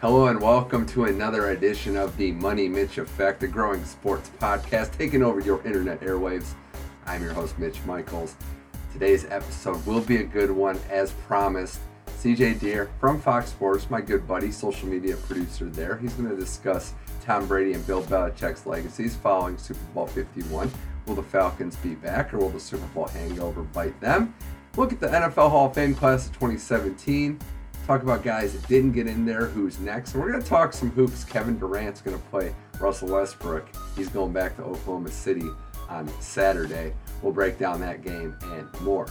Hello and welcome to another edition of the Money Mitch Effect, a growing sports podcast taking over your internet airwaves. I'm your host, Mitch Michaels. Today's episode will be a good one, as promised. CJ Deer from Fox Sports, my good buddy, social media producer there. He's going to discuss Tom Brady and Bill Belichick's legacies following Super Bowl 51. Will the Falcons be back or will the Super Bowl hangover bite them? Look at the NFL Hall of Fame class of 2017 talk about guys that didn't get in there, who's next. And we're going to talk some hoops. Kevin Durant's going to play Russell Westbrook. He's going back to Oklahoma City on Saturday. We'll break down that game and more.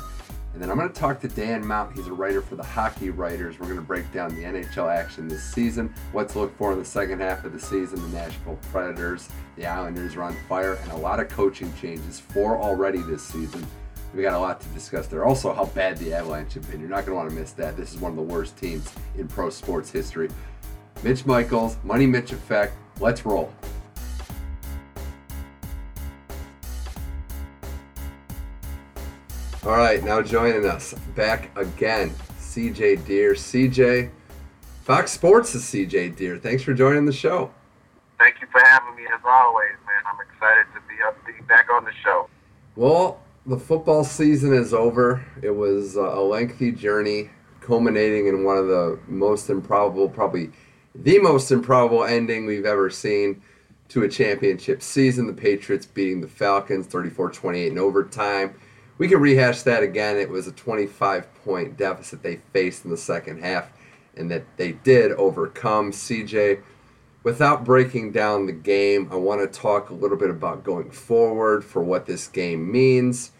And then I'm going to talk to Dan Mount. He's a writer for the Hockey Writers. We're going to break down the NHL action this season, what to look for in the second half of the season. The Nashville Predators, the Islanders are on fire, and a lot of coaching changes, four already this season we got a lot to discuss there. Also, how bad the Avalanche have been. You're not going to want to miss that. This is one of the worst teams in pro sports history. Mitch Michaels, Money Mitch Effect. Let's roll. All right, now joining us back again, CJ Deer. CJ, Fox Sports is CJ Deer. Thanks for joining the show. Thank you for having me as always, man. I'm excited to be up, be back on the show. Well, the football season is over. It was uh, a lengthy journey, culminating in one of the most improbable, probably the most improbable ending we've ever seen to a championship season. The Patriots beating the Falcons 34 28 in overtime. We can rehash that again. It was a 25 point deficit they faced in the second half, and that they did overcome. CJ, without breaking down the game, I want to talk a little bit about going forward for what this game means.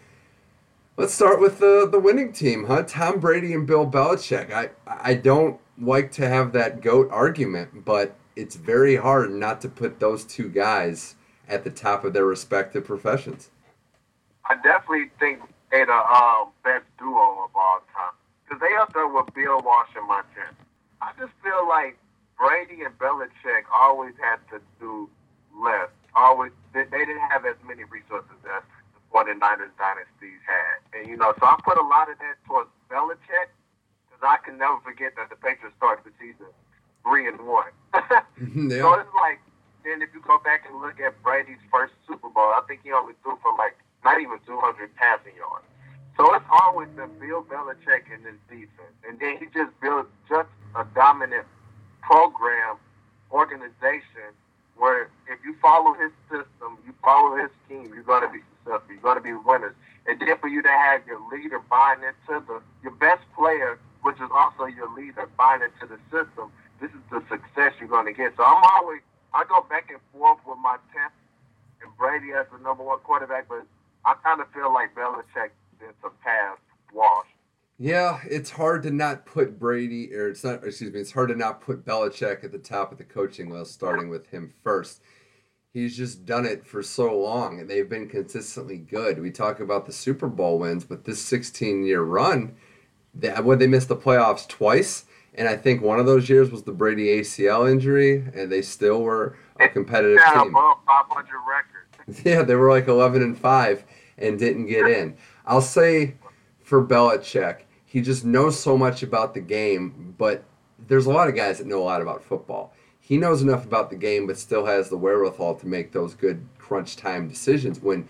Let's start with the the winning team, huh? Tom Brady and Bill Belichick. I I don't like to have that goat argument, but it's very hard not to put those two guys at the top of their respective professions. I definitely think they're the um, best duo of all time because they up there with Bill Walsh and Montana. I just feel like Brady and Belichick always had to do less. Always, they, they didn't have as many resources as the 49ers dynasties had. And, you know, so I put a lot of that towards Belichick because I can never forget that the Patriots started the season 3 and 1. yeah. So it's like, then if you go back and look at Brady's first Super Bowl, I think he only threw for like not even 200 passing yards. So it's always been Bill Belichick and his defense. And then he just built just a dominant program, organization, where if you follow his system, you follow his scheme, you're going to be successful. You're going to be winners. And then for you to have your leader buying into the, your best player, which is also your leader, buying into the system, this is the success you're going to get. So I'm always, I go back and forth with my 10th and Brady as the number one quarterback, but I kind of feel like Belichick did surpass Walsh. Yeah, it's hard to not put Brady, or it's not, excuse me, it's hard to not put Belichick at the top of the coaching list, starting with him first he's just done it for so long and they've been consistently good. We talk about the Super Bowl wins, but this 16 year run, that when they missed the playoffs twice, and I think one of those years was the Brady ACL injury, and they still were a competitive yeah, team. Above 500 record. Yeah, they were like 11 and five and didn't get in. I'll say for Belichick, he just knows so much about the game, but there's a lot of guys that know a lot about football he knows enough about the game, but still has the wherewithal to make those good crunch time decisions when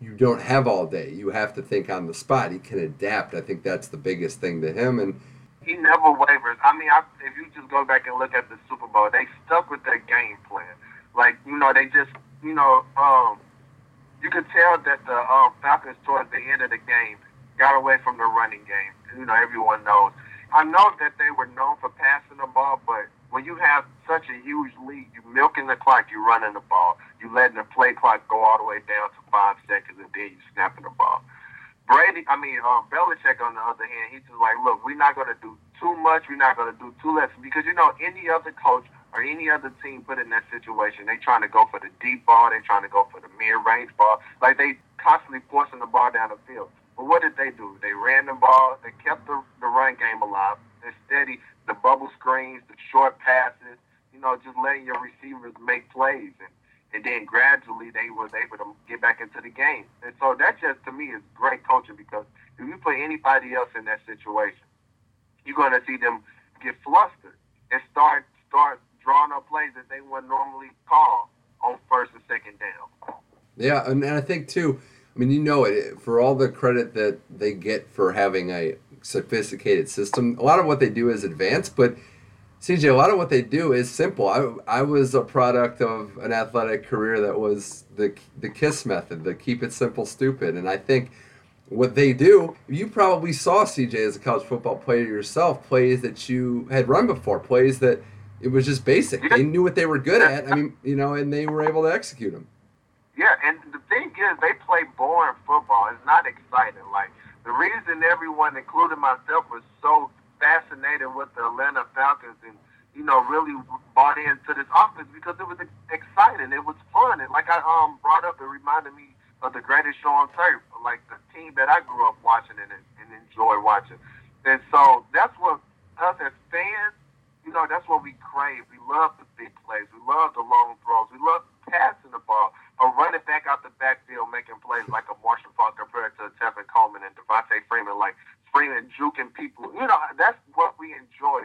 you don't have all day. You have to think on the spot. He can adapt. I think that's the biggest thing to him. And he never wavers. I mean, I, if you just go back and look at the Super Bowl, they stuck with their game plan. Like you know, they just you know, um, you could tell that the um, Falcons towards the end of the game got away from the running game. You know, everyone knows. I know that they were known for passing the ball, but when you have such a huge lead, you milking the clock, you running the ball, you letting the play clock go all the way down to five seconds, and then you snapping the ball. Brady, I mean, um, Belichick, on the other hand, he's just like, look, we're not going to do too much. We're not going to do too less. Because, you know, any other coach or any other team put in that situation, they trying to go for the deep ball. they trying to go for the mid-range ball. Like, they constantly forcing the ball down the field. But what did they do? They ran the ball. They kept the, the run game alive. They're steady the bubble screens, the short passes, you know, just letting your receivers make plays. And, and then gradually they was able to get back into the game. And so that just, to me, is great coaching because if you put anybody else in that situation, you're going to see them get flustered and start start drawing up plays that they would normally call on first and second down. Yeah, and, and I think too. Mean, you know it for all the credit that they get for having a sophisticated system. A lot of what they do is advanced, but CJ, a lot of what they do is simple. I, I was a product of an athletic career that was the the KISS method, the keep it simple, stupid, and I think what they do, you probably saw CJ as a college football player yourself, plays that you had run before, plays that it was just basic. They knew what they were good at. I mean, you know, and they were able to execute them. Yeah, and the thing is, they play boring football. It's not exciting. Like the reason everyone, including myself, was so fascinated with the Atlanta Falcons and you know really bought into this offense because it was exciting. It was fun. And like I um brought up, it reminded me of the greatest show on turf, like the team that I grew up watching and, and enjoy watching. And so that's what us as fans, you know, that's what we crave. We love the big plays. We love the long throws. We love passing the ball or running back out the backfield making plays like a Marshall Faulk compared to Tevin Coleman and Devonta Freeman, like Freeman juking people. You know, that's what we enjoy.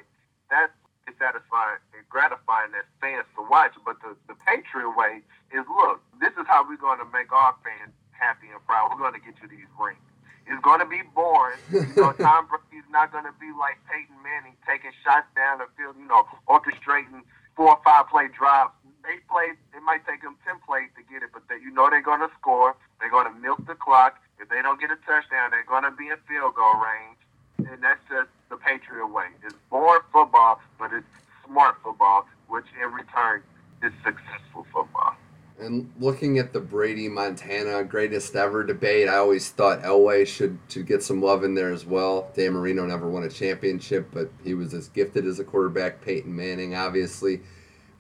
That's satisfying and gratifying as fans to watch. But the, the Patriot way is look, this is how we're going to make our fans happy and proud. We're going to get you these rings. It's going to be boring. You know, Tom Brady's not going to be like Peyton Manning taking shots down the field, you know, orchestrating four or five play drives. They play, it might take them 10 plays to get it, but they, you know they're going to score. They're going to milk the clock. If they don't get a touchdown, they're going to be in field goal range. And that's just the Patriot way. It's boring football, but it's smart football, which in return is successful football. And looking at the Brady Montana greatest ever debate, I always thought Elway should should get some love in there as well. Dan Marino never won a championship, but he was as gifted as a quarterback. Peyton Manning, obviously.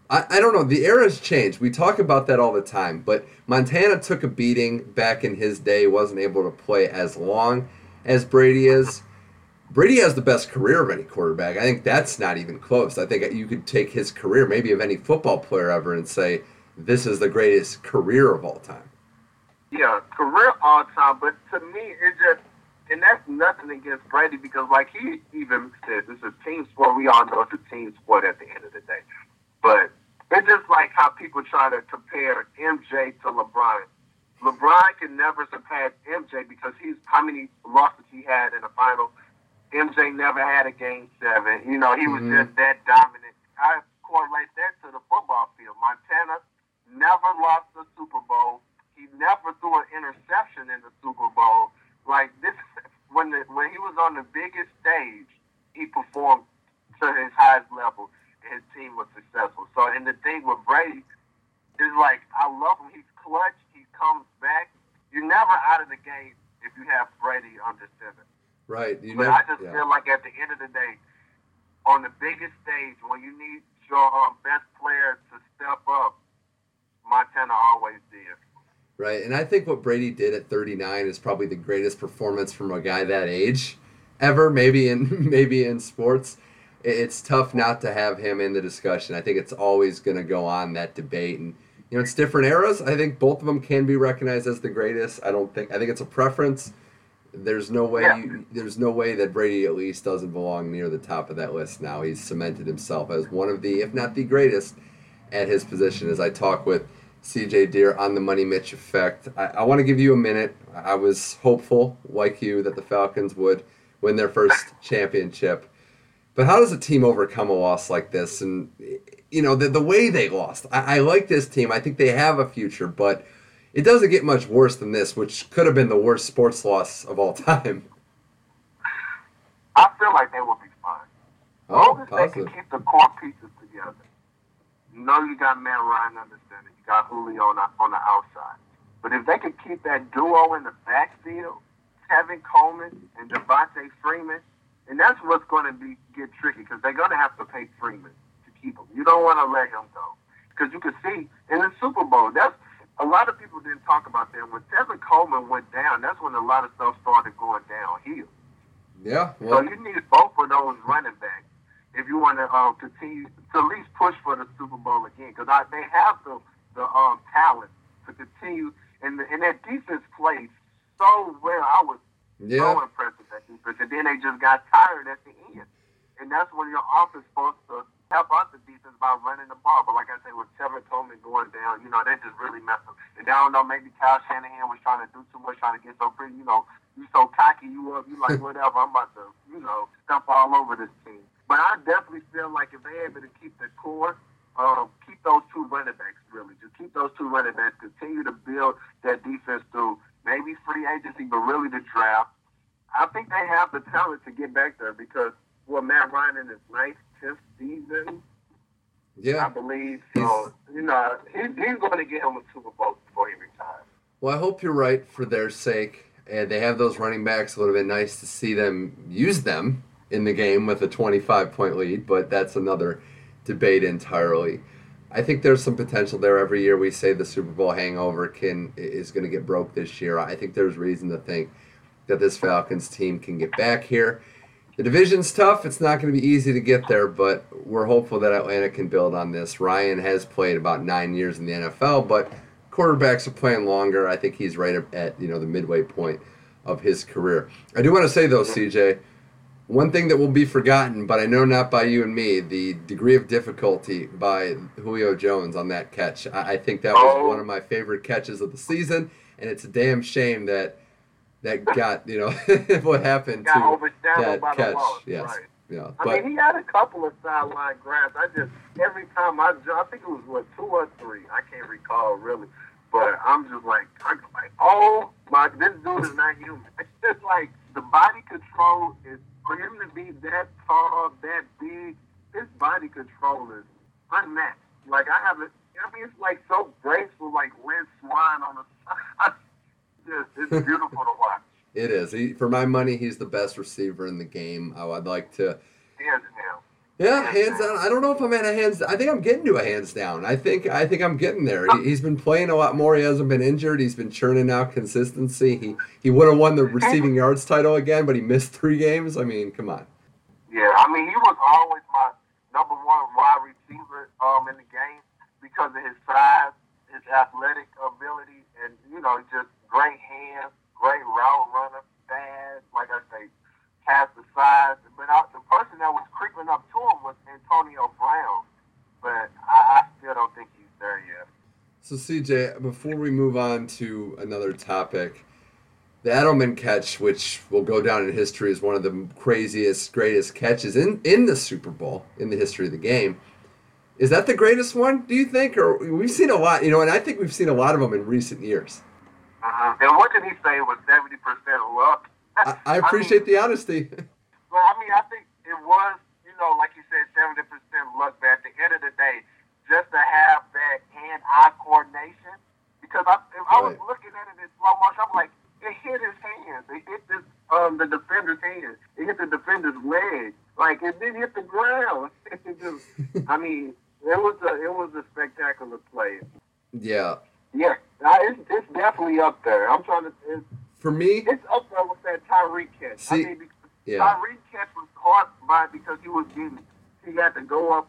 I, I don't know. The era's changed. We talk about that all the time, but Montana took a beating back in his day, wasn't able to play as long as Brady is. Brady has the best career of any quarterback. I think that's not even close. I think you could take his career, maybe of any football player ever, and say this is the greatest career of all time. Yeah, career all time. But to me, it's just, and that's nothing against Brady because, like he even said, this is a team sport. We all know it's a team sport at the end of the day. But it's just like how people try to compare MJ to LeBron. LeBron can never surpass MJ because he's how many losses he had in the final MJ never had a game seven. You know, he was mm-hmm. just that dominant. I correlate that to the football field. Montana never lost the Super Bowl. He never threw an interception in the Super Bowl. Like this, when the, when he was on the biggest stage, he performed to his highest level, his team was successful. So, and the thing with Brady is like, I love him. He's clutch. He comes back. You're never out of the game if you have Brady under seven. Right. You but I just yeah. feel like at the end of the day, on the biggest stage, when you need your um, best player to step up, Montana always did. Right, and I think what Brady did at 39 is probably the greatest performance from a guy that age ever. Maybe in maybe in sports, it's tough not to have him in the discussion. I think it's always going to go on that debate, and you know it's different eras. I think both of them can be recognized as the greatest. I don't think I think it's a preference. There's no way. Yeah. You, there's no way that Brady at least doesn't belong near the top of that list now. He's cemented himself as one of the, if not the greatest, at his position. As I talk with CJ Deer on the Money Mitch effect, I, I want to give you a minute. I was hopeful, like you, that the Falcons would win their first championship. But how does a team overcome a loss like this? And you know the the way they lost. I, I like this team. I think they have a future, but it doesn't get much worse than this, which could have been the worst sports loss of all time. I feel like they will be fine. Oh, as oh, long as they can keep the core pieces together. You know you got Matt Ryan under center. You got Julio on the, on the outside. But if they can keep that duo in the backfield, Tevin Coleman and Devonta Freeman, and that's what's going to be get tricky because they're going to have to pay Freeman to keep him. You don't want to let him go because you can see in the Super Bowl that's a lot of people didn't talk about that. When Tevin Coleman went down, that's when a lot of stuff started going downhill. Yeah. Well. So you need both of those running backs if you want to uh, continue to at least push for the Super Bowl again, because they have the the um, talent to continue, and the, and that defense plays so well. I was yeah. so impressed with that defense, and then they just got tired at the end, and that's when your offense supposed to help out the defense by running the ball. But like I said, with Tevin Coleman going down, you know, that just really messed up. And I don't know, maybe Kyle Shanahan was trying to do too much, trying to get so pretty, you know, you so cocky, you up, you like whatever. I'm about to, you know, stump all over this team. But I definitely feel like if they're able to keep the core, um, keep those two running backs really, just keep those two running backs, continue to build that defense through maybe free agency, but really the draft. I think they have the talent to get back there because well, Matt Ryan in his ninth, tenth season. Yeah, I believe so. He's, you know, he, he's going to get him a Super Bowl before he retires. Well, I hope you're right for their sake, and they have those running backs. It would have been nice to see them use them in the game with a 25 point lead, but that's another debate entirely. I think there's some potential there. Every year we say the Super Bowl hangover can is going to get broke this year. I think there's reason to think that this Falcons team can get back here. The division's tough. It's not going to be easy to get there, but we're hopeful that Atlanta can build on this. Ryan has played about nine years in the NFL, but quarterbacks are playing longer. I think he's right at you know the midway point of his career. I do want to say though, CJ, one thing that will be forgotten, but I know not by you and me, the degree of difficulty by Julio Jones on that catch. I, I think that was oh. one of oh. my favorite catches of the season, and it's a damn shame that that got you know what happened got to that catch. Yes. Right. Yeah, I mean, he had a couple of sideline grabs. I just every time I, I think it was what two or three. I can't recall really, but I'm just like, I'm like, oh my, this dude is not human. It's just like the body control is for him to be that tall, that big. His body control is unmatched. Like I haven't. I mean, it's like so graceful, like Lynn Swann on the side. just, it's beautiful to watch. It is. He, for my money, he's the best receiver in the game. Oh, I would like to. Hands down. Yeah, hands down. I don't know if I'm at a hands. I think I'm getting to a hands down. I think I think I'm getting there. He, has been playing a lot more. He hasn't been injured. He's been churning out consistency. He he would have won the receiving yards title again, but he missed three games. I mean, come on. Yeah, I mean, he was always my number one wide receiver um, in the game because of his size, his athletic ability, and you know, just great hands great route runner, fast, like I say, has the size. But I, the person that was creeping up to him was Antonio Brown, but I, I still don't think he's there yet. So CJ, before we move on to another topic, the Edelman catch, which will go down in history as one of the craziest, greatest catches in, in the Super Bowl in the history of the game. Is that the greatest one, do you think? Or we've seen a lot, you know, and I think we've seen a lot of them in recent years. Uh-huh. And what did he say was 70% luck? I, I appreciate I mean, the honesty. well, I mean, I think it was, you know, like you said, 70% luck, but at the end of the day, just to have that hand-eye coordination, because I, I was looking at it in slow motion, I'm like, it hit his hand. It hit this, um, the defender's hand. It hit the defender's leg. Like, it didn't hit the ground. it just, I mean, it was a, it was a spectacular play. Yeah. Yeah, it's, it's definitely up there. I'm trying to. For me, it's up there with that Tyree catch. See, I mean, yeah. Tyree catch was caught by because he was getting. He had to go up,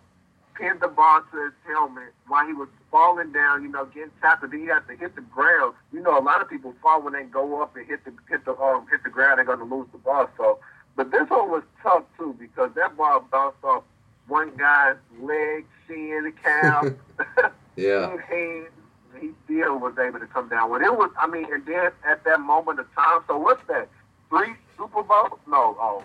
pin the ball to his helmet while he was falling down. You know, getting tapped. And then he had to hit the ground. You know, a lot of people fall when they go up and hit the hit the um hit the ground. They're going to lose the ball. So, but this one was tough too because that ball bounced off one guy's leg, shin, calf, yeah, hand he still was able to come down with it. Was I mean, and then at that moment of time, so what's that? Three Super Bowl? No, oh,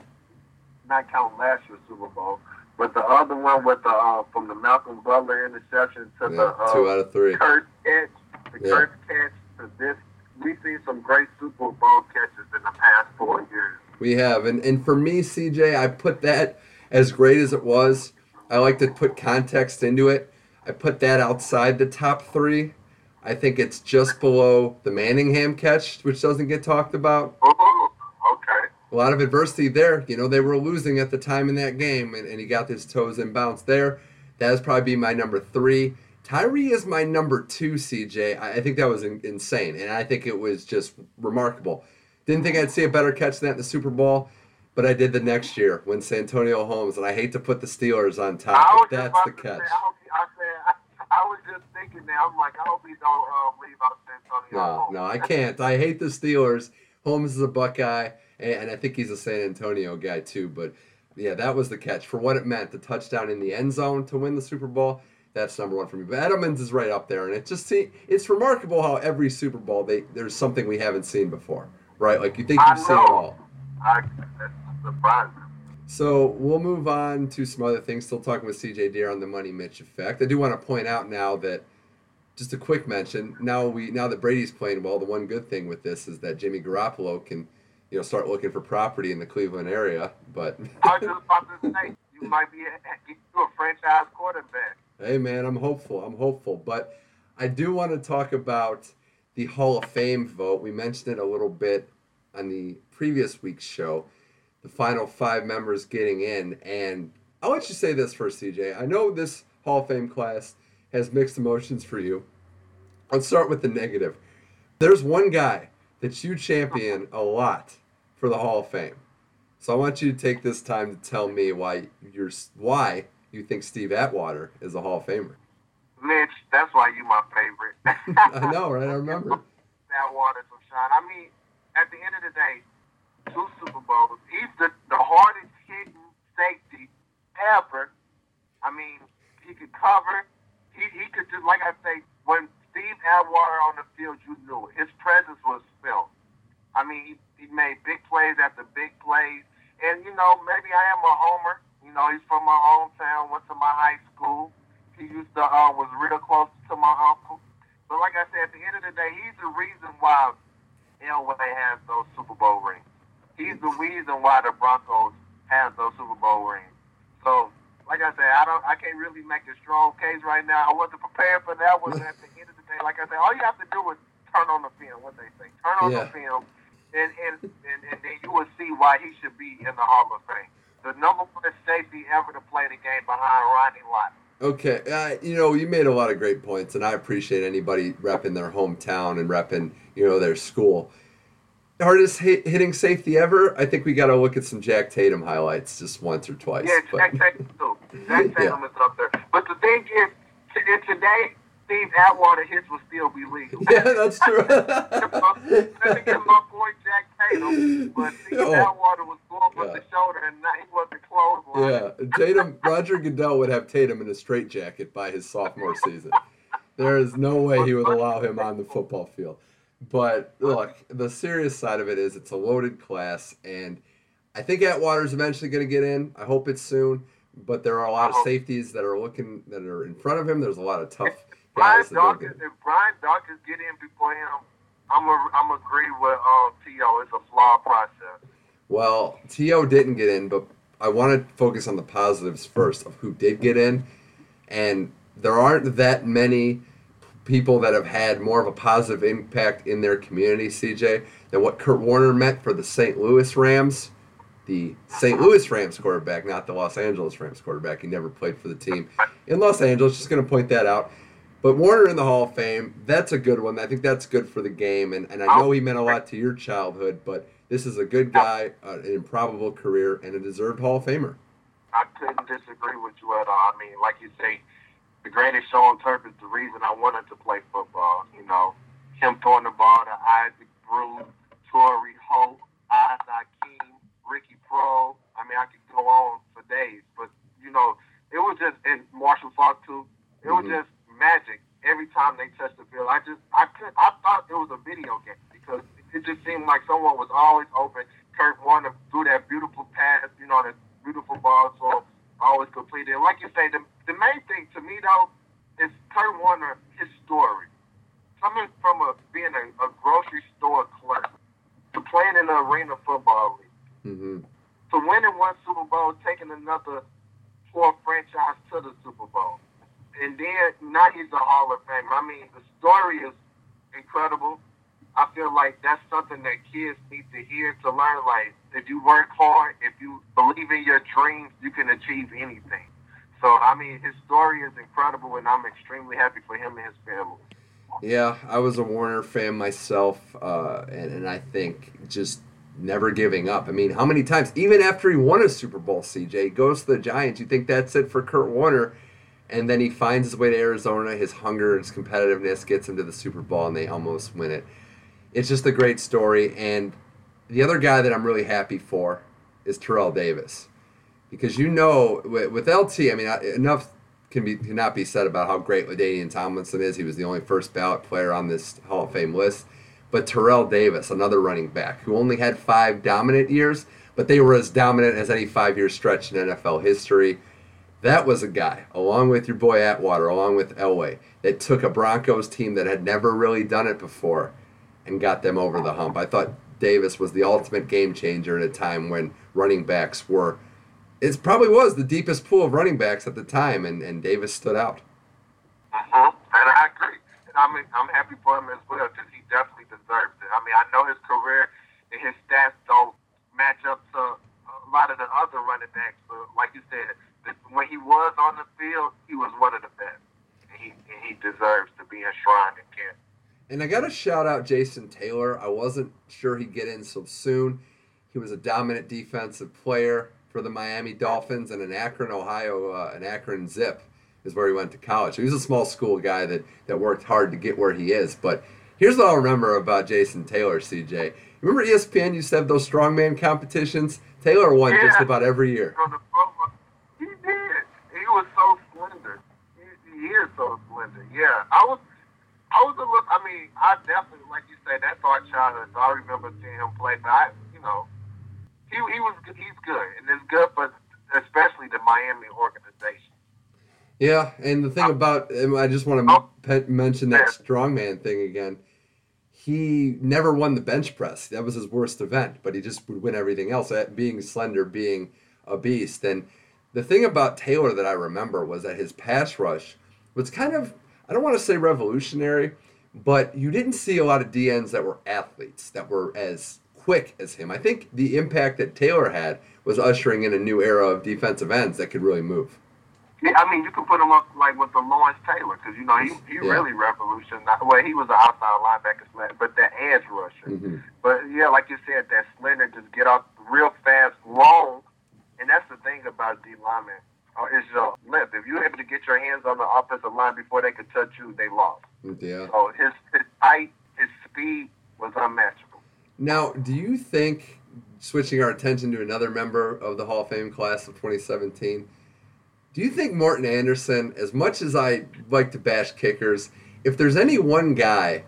not counting last year's Super Bowl, but the other one with the uh, from the Malcolm Butler interception to yeah, the uh, two out of three Kearse catch, the yeah. Kearse catch to this. We've seen some great Super Bowl catches in the past four years. We have, and and for me, CJ, I put that as great as it was. I like to put context into it. I put that outside the top three I think it's just below the Manningham catch, which doesn't get talked about. okay. A lot of adversity there. You know, they were losing at the time in that game, and, and he got his toes in bounce there. That would probably be my number three. Tyree is my number two, CJ. I, I think that was in, insane, and I think it was just remarkable. Didn't think I'd see a better catch than that in the Super Bowl, but I did the next year when Santonio Holmes, and I hate to put the Steelers on top, but that's the catch. Say, I, I, I was just thinking now. I'm like, I hope he don't uh, leave out Santonio. No, no, I can't. I hate the Steelers. Holmes is a Buckeye, and I think he's a Santonio guy too. But Yeah, that was the catch for what it meant. The touchdown in the end zone to win the Super Bowl. That's number one for me. But Edelman's is right up there, and it just see it's remarkable how every Super Bowl they there's something we haven't seen before, right? Like you think you've seen it all. I, that's. So we'll move on to some other things. Still talking with CJ Deer on the Money Mitch effect. I do want to point out now that just a quick mention. Now we now that Brady's playing well, the one good thing with this is that Jimmy Garoppolo can, you know, start looking for property in the Cleveland area. But I was just about to say, you might be you a franchise quarterback. hey, man, I'm hopeful. I'm hopeful. But I do want to talk about the Hall of Fame vote. We mentioned it a little bit on the previous week's show. The final five members getting in, and I'll let you say this first, CJ. I know this Hall of Fame class has mixed emotions for you. Let's start with the negative. There's one guy that you champion a lot for the Hall of Fame. So I want you to take this time to tell me why you're why you think Steve Atwater is a Hall of Famer. Mitch, that's why you're my favorite. I know, right? I remember. that water some shine. I mean, at the end of the day, two Super Bowls. He's the, the hardest hitting safety ever. I mean, he could cover. He he could just like I say, when Steve Atwater on the field, you knew it. His presence was felt. I mean, he, he made big plays after big plays. And you know, maybe I am a homer. You know, he's from my hometown. Went to my high school. He used to uh, was real close to my uncle. But like I said, at the end of the day, he's the reason why Elway has those Super Bowl rings. He's the reason why the Broncos have those Super Bowl rings. So, like I said, I don't, I can't really make a strong case right now. I wasn't prepared for that one. At the end of the day, like I said, all you have to do is turn on the film. What they say, turn on Yeah. the film, and and, and and then you will see why he should be in the Hall of Fame. The number one safety ever to play the game behind Ronnie Lott. Okay, uh, you know, you made a lot of great points, and I appreciate anybody repping their hometown and repping, you know, their school. Hardest hit, hitting safety ever? I think we got to look at some Jack Tatum highlights just once or twice. Yeah, Jack Tatum too. Jack Yeah. Tatum is up there. But the thing is, today, Steve Atwater hits will still be legal. yeah, that's true. Let me get my boy Jack Tatum, but Steve Oh. Atwater was going Yeah. the shoulder, and not, he wasn't close. Yeah, Tatum. Roger Goodell would have Tatum in a straitjacket by his sophomore season. There is no way he would allow him on the football field. But look, the serious side of it is it's a loaded class, and I think Atwater's eventually going to get in. I hope it's soon. But there are a lot of safeties that are looking that are in front of him. There's a lot of tough Brian guys that don't Dawkins, if Brian Dawkins get in before him, I'm a, I'm agree with um, T.O. It's a flawed process. Well, T.O. didn't get in, but I want to focus on the positives first of who did get in, and there aren't that many people that have had more of a positive impact in their community, CJ, than what Kurt Warner meant for the St. Louis Rams. The St. Louis Rams quarterback, not the Los Angeles Rams quarterback. He never played for the team in Los Angeles. Just going to point that out. But Warner in the Hall of Fame, that's a good one. I think that's good for the game. And, and I know he meant a lot to your childhood, but this is a good guy, uh, an improbable career, and a deserved Hall of Famer. I couldn't disagree with you at all. I mean, like you say, the greatest show on turf is the reason I wanted to play football. You know, him throwing the ball to Isaac Bruce, Torry Holt, Isaac Hakim, Ricky Proehl. I mean, I could go on for days, but you know, it was just and Marshall Faulk too. It was Mhm. just magic every time they touched the field. I just, I could, I thought it was a video game because it just seemed like someone was always open. Kurt Warner threw that beautiful pass, you know, that beautiful ball, so always completed. And like you say, the the main thing to me though is Kurt Warner, his story. Coming from a being a, a grocery store clerk to playing in the arena football league hmm to winning one Super Bowl, taking another fourth franchise to the Super Bowl. And then now he's a Hall of Fame. I mean, the story is incredible. I feel like that's something that kids need to hear to learn. Like, if you work hard, if you believe in your dreams, you can achieve anything. So, I mean, his story is incredible, and I'm extremely happy for him and his family. Yeah, I was a Warner fan myself, uh, and, and I think just never giving up. I mean, how many times, even after he won a Super Bowl, CJ goes to the Giants, you think that's it for Kurt Warner, and then he finds his way to Arizona. His hunger, his competitiveness gets him to the Super Bowl, and they almost win it. It's just a great story. And the other guy that I'm really happy for is Terrell Davis, because you know with, with LT, I mean, enough can be cannot be said about how great LaDainian Tomlinson is. He was the only first ballot player on this Hall of Fame list. But Terrell Davis, another running back who only had five dominant years, but they were as dominant as any five-year stretch in NFL history. That was a guy, along with your boy Atwater, along with Elway, that took a Broncos team that had never really done it before and got them over the hump. I thought Davis was the ultimate game changer at a time when running backs were it probably was the deepest pool of running backs at the time, and, and Davis stood out. Mm-hmm. And I agree. And I mean, I'm happy for him as well because he definitely deserves it. I mean, I know his career and his stats don't match up to a lot of the other running backs, but like you said, when he was on the field, he was one of the best. And he, he deserves to be enshrined in Canton. And I got to shout out Jason Taylor. I wasn't sure he'd get in so soon. He was a dominant defensive player for the Miami Dolphins and in Akron, Ohio, uh, an Akron Zip is where he went to college. So he's a small school guy that, that worked hard to get where he is. But here's what I'll remember about Jason Taylor, CJ. Remember ESPN used to have those strongman competitions? Taylor won yeah. just about every year. He did. He was so slender. He, he is so slender. Yeah. I was I was a look I mean, I definitely like you said, that's our childhood. So I remember seeing him play, but I you know, he, he was he's good, and it's good for especially the Miami organization. Yeah, and the thing um, about I just want to oh, mention that yeah. strongman thing again. He never won the bench press. That was his worst event, but he just would win everything else. Being slender, being a beast, and the thing about Taylor that I remember was that his pass rush was kind of I don't want to say revolutionary, but you didn't see a lot of DNs that were athletes that were as quick as him. I think the impact that Taylor had was ushering in a new era of defensive ends that could really move. Yeah, I mean, you could put him up like with the Lawrence Taylor because you know he he yeah. really revolutionized. Well, he was an outside linebacker, but that edge rusher. Mm-hmm. But yeah, like you said, that slender just get off real fast, long, and that's the thing about D lineman. Uh, is your length. If you're able to get your hands on the offensive line before they could touch you, they lost. Yeah. So his his height, his speed was unmatchable. Now, do you think, switching our attention to another member of the Hall of Fame class of 2017, do you think Morten Andersen, as much as I like to bash kickers, if there's any one guy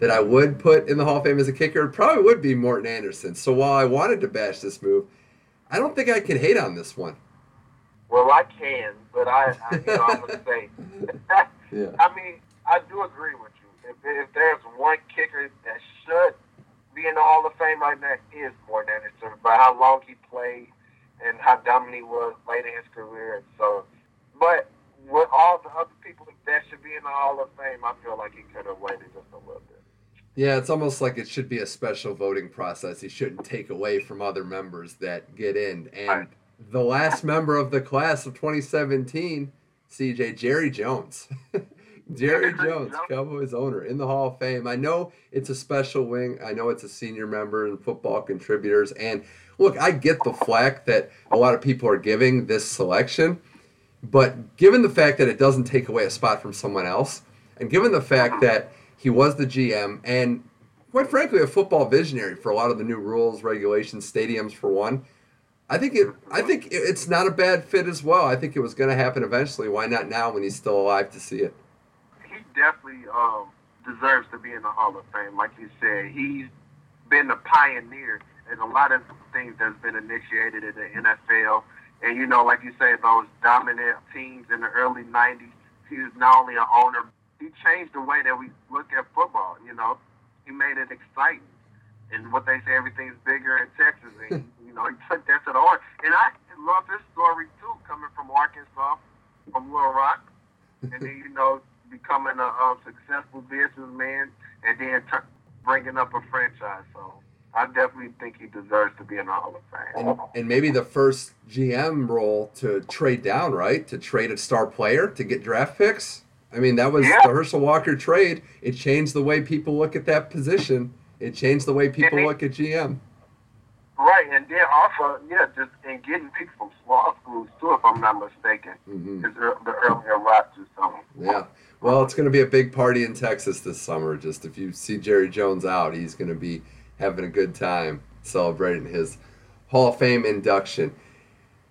that I would put in the Hall of Fame as a kicker, it probably would be Morten Andersen. So while I wanted to bash this move, I don't think I can hate on this one. Well, I can, but I, I you know, I'm gonna say, yeah. I mean, I do agree with you. If, if there's one kicker that should be in the Hall of Fame right now is Morten Andersen, but how long he played and how dominant he was late in his career. And so, but with all the other people that should be in the Hall of Fame, I feel like he could have waited just a little bit. Yeah, it's almost like it should be a special voting process. He shouldn't take away from other members that get in. And right. The last member of the class of 2017, CJ Jerry Jones. Jerry Jones, Cowboys owner, in the Hall of Fame. I know it's a special wing. I know it's a senior member and football contributors. And look, I get the flack that a lot of people are giving this selection, but given the fact that it doesn't take away a spot from someone else, and given the fact that he was the GM and quite frankly a football visionary for a lot of the new rules, regulations, stadiums for one. I think it. I think it's not a bad fit as well. I think it was going to happen eventually. Why not now when he's still alive to see it? He definitely um, deserves to be in the Hall of Fame. Like you said, he's been a pioneer in a lot of things that's been initiated in the NFL. And, you know, like you say, those dominant teams in the early 90s, he was not only an owner, he changed the way that we look at football, you know. He made it exciting. And what they say, everything's bigger in Texas. And, you know, he took that to the heart. And I love his story, too, coming from Arkansas, from Little Rock. And then, you know, becoming a, a successful businessman and then t- bringing up a franchise. So I definitely think he deserves to be in the Hall of Fame. And, and, maybe the first GM role to trade down, right? To trade a star player to get draft picks. I mean, that was yeah. the Herschel Walker trade. It changed the way people look at that position. It changed the way people look at GM. Right, and then also, yeah, just and getting people from small schools too, if I'm not mistaken, mm-hmm. is the earlier rosters. So. Yeah, well, it's going to be a big party in Texas this summer. Just if you see Jerry Jones out, he's going to be having a good time celebrating his Hall of Fame induction.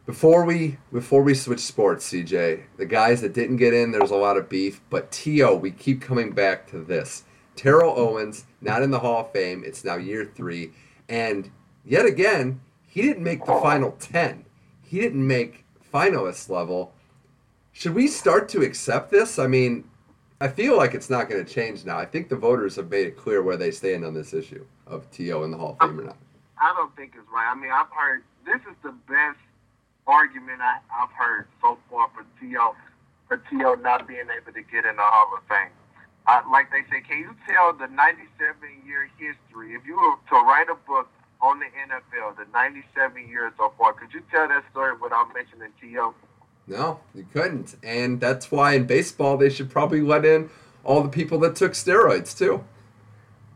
Before we before we switch sports, CJ, the guys that didn't get in, there's a lot of beef. But T.O., we keep coming back to this. Terrell Owens, not in the Hall of Fame. It's now year three, and yet again, he didn't make the final ten. He didn't make finalist level. Should we start to accept this? I mean, I feel like it's not going to change now. I think the voters have made it clear where they stand on this issue of T.O. in the Hall of Fame or not. I don't think it's right. I mean, I've heard this is the best argument I, I've heard so far for T.O. for T.O. not being able to get in the Hall of Fame. Like they say, can you tell the 97 year history? If you were to write a book on the NFL, the 97 years so far, could you tell that story without mentioning T.O.? No, you couldn't. And that's why in baseball they should probably let in all the people that took steroids too.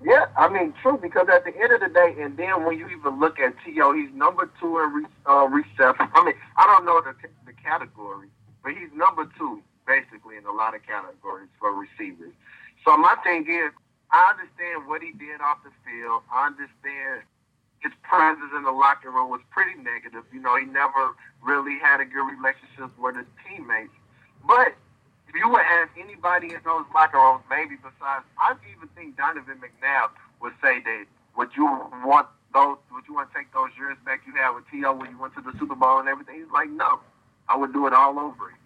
Yeah, I mean, true, because at the end of the day, and then when you even look at T.O., he's number two in re- uh, reception. I mean, I don't know the, the category, but he's number two, basically, in a lot of categories for receivers. So my thing is, I understand what he did off the field. I understand his presence in the locker room was pretty negative. You know, he never really had a good relationship with his teammates. But if you would ask anybody in those locker rooms, maybe besides, I even think Donovan McNabb would say that would you want those, would you want to take those years back you had with T.O. when you went to the Super Bowl and everything? He's like, no, I would do it all over again.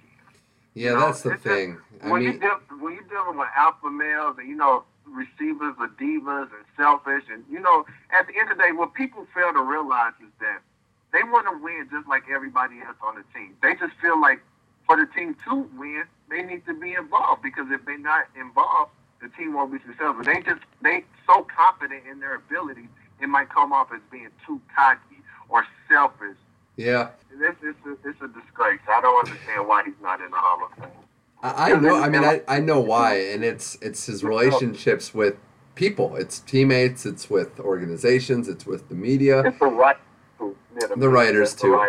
Yeah, you know, that's the thing. Just, when, mean, you deal, when you're dealing with alpha males and, you know, receivers are divas and selfish, and, you know, at the end of the day, what people fail to realize is that they want to win just like everybody else on the team. They just feel like for the team to win, they need to be involved because if they're not involved, the team won't be successful. They just they so confident in their ability, it might come off as being too cocky or selfish. Yeah, this is a, it's a disgrace. I don't understand why he's not in the Hall of Fame. I, I know. I mean, I, I know why, and it's it's his relationships with people. It's teammates. It's with organizations. It's with the media. It's the. The writers too.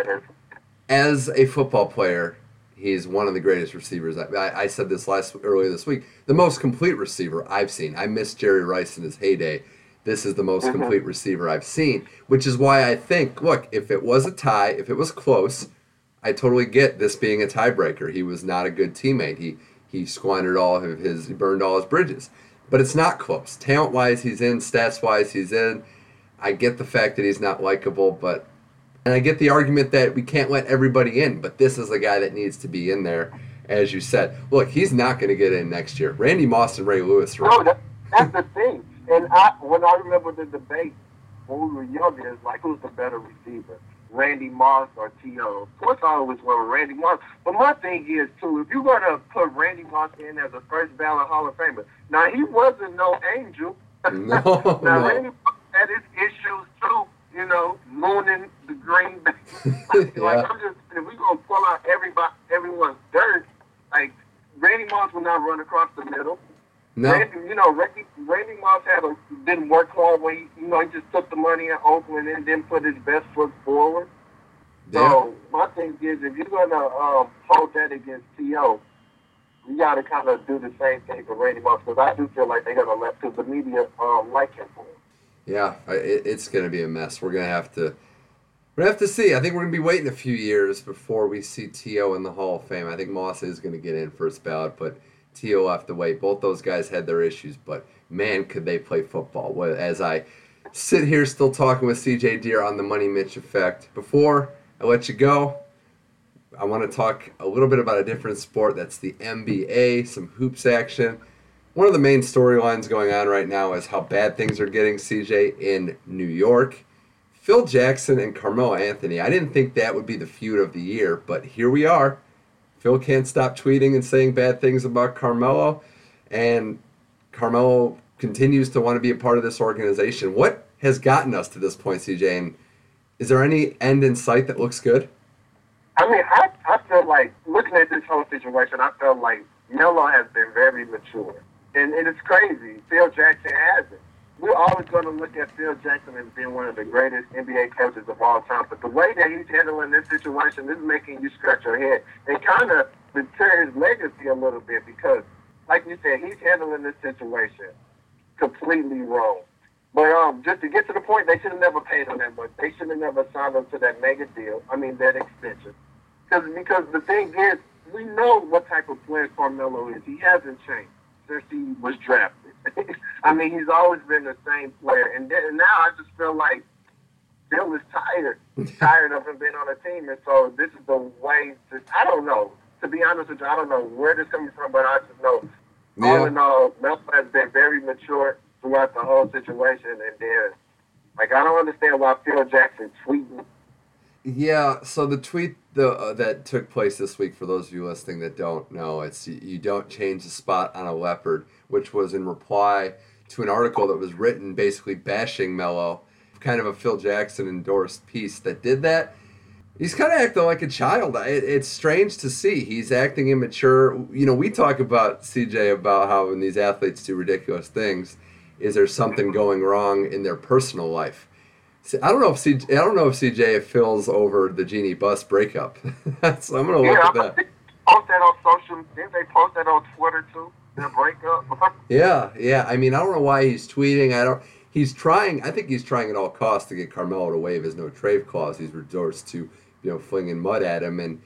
As a football player, He's one of the greatest receivers. I, I, said this last earlier this week. The most complete receiver I've seen. I miss Jerry Rice in his heyday. This is the most mm-hmm. complete receiver I've seen, which is why I think, look, if it was a tie, if it was close, I totally get this being a tiebreaker. He was not a good teammate. He he squandered all of his, he burned all his bridges. But it's not close. Talent wise, he's in. Stats wise, he's in. I get the fact that he's not likable, but and I get the argument that we can't let everybody in, but this is the guy that needs to be in there, as you said. Look, he's not going to get in next year. Randy Moss and Ray Lewis. Right? No, that, that's the thing. And I, when I remember the debate when we were younger, it's like who's the better receiver, Randy Moss or T.O. Of course, I always went with Randy Moss. But my thing is too, if you're going to put Randy Moss in as a first ballot Hall of Famer, now he wasn't no angel. No, now no. Randy Moss had his issues too you know, mooning the green bay. like, yeah. like I'm just if we're gonna pull out everybody everyone's dirt, like Randy Moss will not run across the middle. No. Randy, you know, Randy, Randy Moss had a, didn't work hard when he, you know, he just took the money in Oakland and didn't put his best foot forward. Yeah. So my thing is, if you're gonna um, hold that against T.O., you got to kind of do the same thing for Randy Moss because I do feel like they're gonna let because the media um, like him for it. Yeah, it, it's going to be a mess. We're going to have to. We're gonna have to see. I think we're gonna be waiting a few years before we see T.O. in the Hall of Fame. I think Moss is gonna get in first ballot, but Have to wait. Both those guys had their issues, but man, could they play football? As I sit here still talking with CJ Deer on the Money Mitch effect. Before I let you go, I want to talk a little bit about a different sport. That's the NBA, some hoops action. One of the main storylines going on right now is how bad things are getting, CJ, in New York. Phil Jackson and Carmelo Anthony. I didn't think that would be the feud of the year, but here we are. Phil can't stop tweeting and saying bad things about Carmelo, and Carmelo continues to want to be a part of this organization. What has gotten us to this point, CJ? And is there any end in sight that looks good? I mean, I, I feel like looking at this whole situation, I feel like Melo has been very mature. And, and it's crazy. Phil Jackson hasn't. We're always going to look at Phil Jackson as being one of the greatest NBA coaches of all time. But the way that he's handling this situation is making you scratch your head and kind of deter his legacy a little bit because, like you said, he's handling this situation completely wrong. But um, just to get to the point, they should have never paid him that much. They should have never signed him to that mega deal. I mean, that extension. Because because the thing is, we know what type of player Carmelo is. He hasn't changed since he was drafted. I mean, he's always been the same player. And, then, and now I just feel like Bill is tired, tired of him being on the team. And so this is the way to, I don't know. To be honest with you, I don't know where this coming from, but I just know yeah. all in all, Melo has been very mature throughout the whole situation. And then, like, I don't understand why Phil Jackson tweeting. Yeah, so the tweet the uh, that took place this week for those of you listening that don't know, it's you don't change the spot on a leopard, which was in reply to an article that was written basically bashing Melo, kind of a Phil Jackson endorsed piece that did that. He's kind of acting like a child. It, it's strange to see. He's acting immature. You know, we talk about CJ about how when these athletes do ridiculous things, is there something going wrong in their personal life? I don't know if CJ, I don't know if CJ feels over the Jeanie Buss breakup. so I'm gonna look yeah, at that. Post that on social. Didn't they post that on Twitter too? The breakup. yeah, yeah. I mean, I don't know why he's tweeting. I don't. He's trying. I think he's trying at all costs to get Carmelo to waive his no trade clause. He's resorts to you know flinging mud at him, and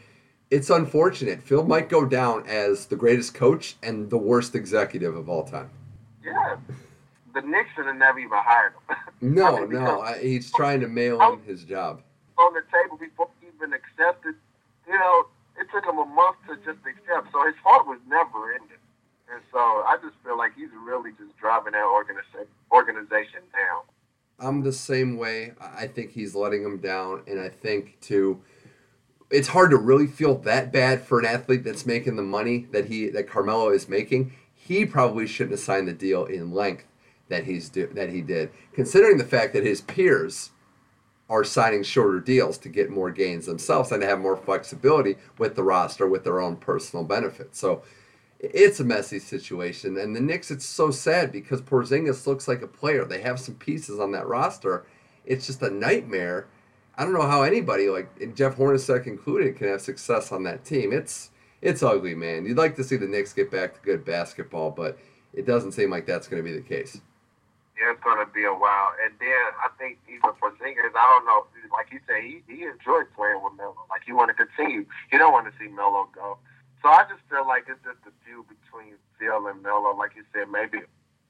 it's unfortunate. Phil might go down as the greatest coach and the worst executive of all time. Yeah the Knicks should have never even hired him. No, I mean, no, I, he's trying to mail oh. in his job. On the table before he even accepted, you know, it took him a month to just accept. So his heart was never in ended. And so I just feel like he's really just driving that organization organization down. I'm the same way. I think he's letting him down, and I think too. It's hard to really feel that bad for an athlete that's making the money that he that Carmelo is making. He probably shouldn't have signed the deal in length that he's do, that he did, considering the fact that his peers are signing shorter deals to get more gains themselves and to have more flexibility with the roster with their own personal benefits. So it's a messy situation, and the Knicks. It's so sad because Porzingis looks like a player. They have some pieces on that roster. It's just a nightmare. I don't know how anybody like Jeff Hornacek included can have success on that team. It's it's ugly, man. You'd like to see the Knicks get back to good basketball, but it doesn't seem like that's going to be the case. Yeah, it's gonna be a while. And then I think even Porzingis, I don't know. Like you said, he he enjoyed playing with Melo. Like he want to continue. He don't want to see Melo go. So I just feel like it's just a feud between Phil and Melo. Like you said, maybe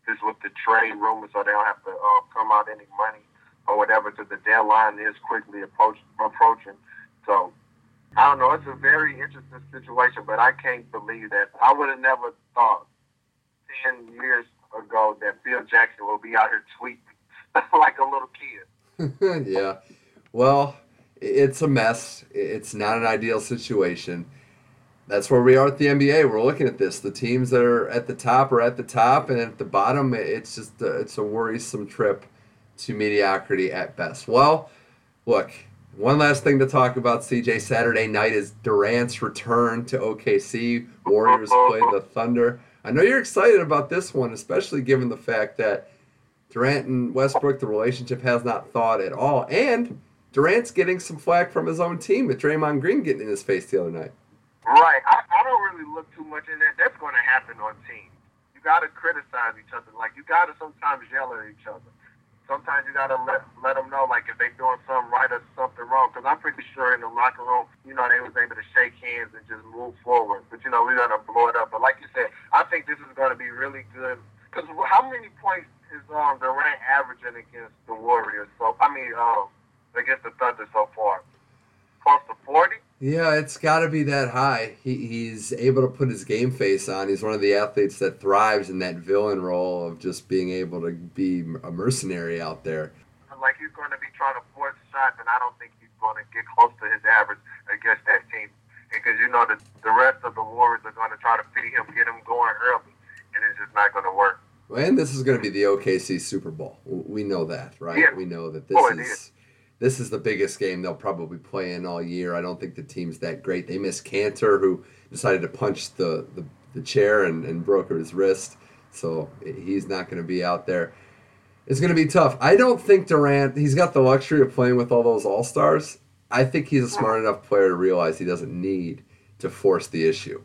it's with the trade rumors, so they don't have to uh, come out any money or whatever. So the deadline is quickly approach, approaching. So I don't know. It's a very interesting situation, but I can't believe that. I would have never thought ten years ago that Phil Jackson will be out here tweeting like a little kid. yeah. Well, it's a mess. It's not an ideal situation. That's where we are at the NBA. We're looking at this. The teams that are at the top are at the top, and at the bottom, it's just a, it's a worrisome trip to mediocrity at best. Well, look, one last thing to talk about, CJ. Saturday night is Durant's return to OKC. Warriors play the Thunder. I know you're excited about this one, especially given the fact that Durant and Westbrook, the relationship has not thawed at all. And Durant's getting some flack from his own team with Draymond Green getting in his face the other night. Right. I, I don't really look too much in that. That's going to happen on teams. You got to criticize each other. Like, you got to sometimes yell at each other sometimes you gotta let let them know like if they're doing something right or something wrong. Because I'm pretty sure in the locker room, you know, they was able to shake hands and just move forward. But you know, we're gonna blow it up. But like you said, I think this is gonna be really good. Because how many points is um Durant averaging against the Warriors? So I mean, um, against the Thunder so far, close to forty. Yeah, it's got to be that high. He, he's able to put his game face on. He's one of the athletes that thrives in that villain role of just being able to be a mercenary out there. Like he's going to be trying to force shots, and I don't think he's going to get close to his average against that team. Because you know the the rest of the Warriors are going to try to feed him, get him going early, and it's just not going to work. And this is going to be the OKC Super Bowl. We know that, right? Yeah. We know that this oh, is, is this is the biggest game they'll probably play in all year. I don't think the team's that great. They miss Kanter, who decided to punch the, the, the chair and, and broke his wrist. So eh, he's not going to be out there. It's going to be tough. I don't think Durant, he's got the luxury of playing with all those All Stars. I think he's a smart enough player to realize he doesn't need to force the issue.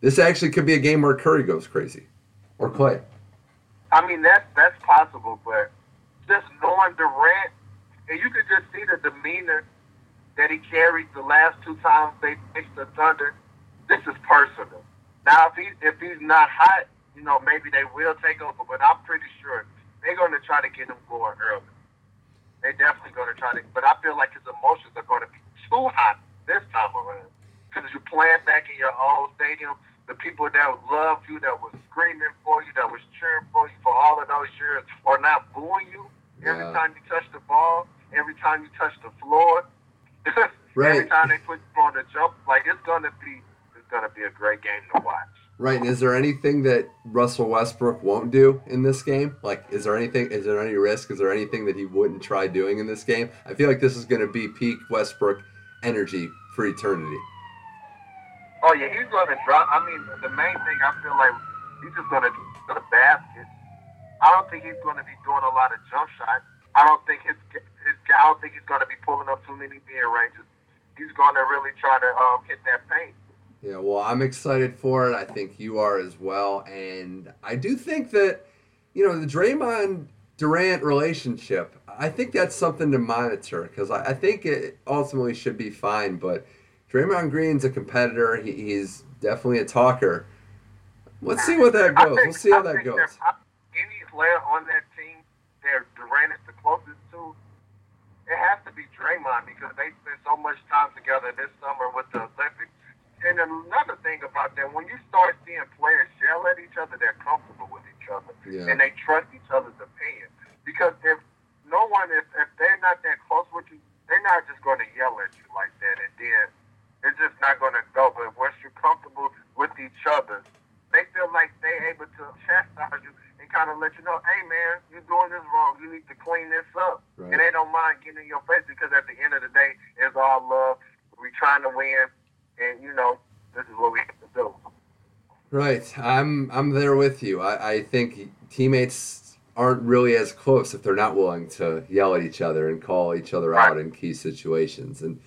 This actually could be a game where Curry goes crazy or Klay. I mean, that's, that's possible, but just knowing Durant, and you could just see the demeanor that he carried the last two times they faced the Thunder. This is personal. Now, if he if he's not hot, you know, maybe they will take over. But I'm pretty sure they're going to try to get him going early. They're definitely going to try to. But I feel like his emotions are going to be too hot this time around because you're playing back in your old stadium. The people that loved you, that was screaming for you, that was cheering for you for all of those years, are not booing you every time you touch the ball, every time you touch the floor, Right. every time they put you on the jump. Like it's going to be, it's to be a great game to watch. Right. And is there anything that Russell Westbrook won't do in this game? Like, is there anything? Is there any risk? Is there anything that he wouldn't try doing in this game? I feel like this is going to be peak Westbrook energy for eternity. Oh yeah, he's gonna drop. I mean, the main thing I feel like he's just gonna do the basket. I don't think he's gonna be doing a lot of jump shots. I don't think his I don't think he's gonna be pulling up too many mid ranges. He's gonna really try to um, hit that paint. Yeah, well, I'm excited for it. I think you are as well. And I do think that, you know, the Draymond Durant relationship, I think that's something to monitor because I, I think it ultimately should be fine. But Draymond Green's a competitor, he, he's definitely a talker. Let's see what that goes. think- We'll see how I that goes. Any player on that team that Durant is to, it has to be Draymond because they spent so much time together this summer with the Olympics. And another thing about that, when you start seeing players yell at each other, they're comfortable with each other Yeah. and they trust each other's opinion. Because if no one, if, if they're not that close with you, they're not just going to yell at you like that, and then it's just not going to go. But once you're comfortable with each other, they feel like they're able to chastise you kind of let you know, hey man, you're doing this wrong. You need to clean this up. Right. And they don't mind getting in your face because at the end of the day, it's all love. We're trying to win, and you know, this is what we have to do. Right. I'm I'm there with you. I, I think teammates aren't really as close if they're not willing to yell at each other and call each other out in key situations. And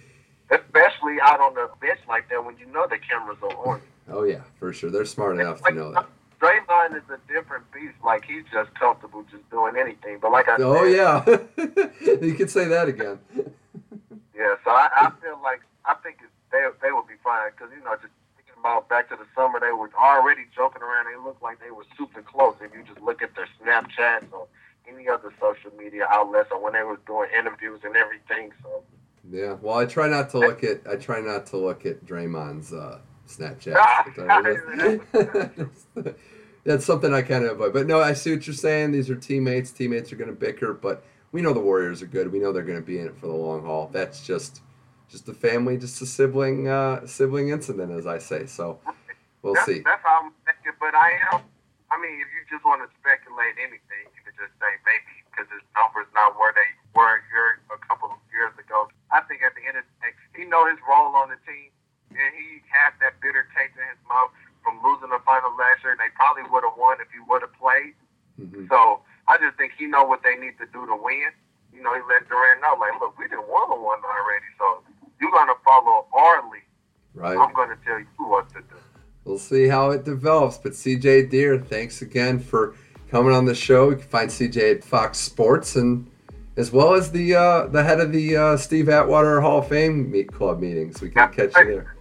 Especially out on the bench like that when you know the cameras are on oh yeah, for sure. They're smart enough to know that. Draymond is a different beast. Like he's just comfortable just doing anything. But like I Oh said, yeah. you could say that again. yeah. So I, I feel like I think they they will be fine because you know just thinking about back to the summer, they were already joking around. They looked like they were super close. If you just look at their Snapchats or any other social media outlets or when they were doing interviews and everything. So Yeah. Well, I try not to look at I try not to look at Draymond's uh, Snapchat. That's something I kind of avoid. But no, I see what you're saying. These are teammates. Teammates are going to bicker, but we know the Warriors are good. We know they're going to be in it for the long haul. That's just just a family, just a sibling uh, sibling incident, as I say. So we'll that's, see. that's how I'm thinking. But I am. I mean, if you just want to speculate anything, you could just say maybe because his numbers not where they were here a couple of years ago. I think at the end of the day, he know his role on the team, and he has that bitter taste in his mouth from losing the final last year. And they probably would have won if he would have played. Mhm. So I just think he know what they need to do to win. You know, he let Durant know, like, look, we didn't won the one already, so you're gonna follow our lead. Right. I'm gonna tell you what to do. We'll see how it develops. But CJ Deer, thanks again for coming on the show. You can find CJ at Fox Sports and as well as the uh, the head of the uh, Steve Atwater Hall of Fame meet club meetings. We can catch you there.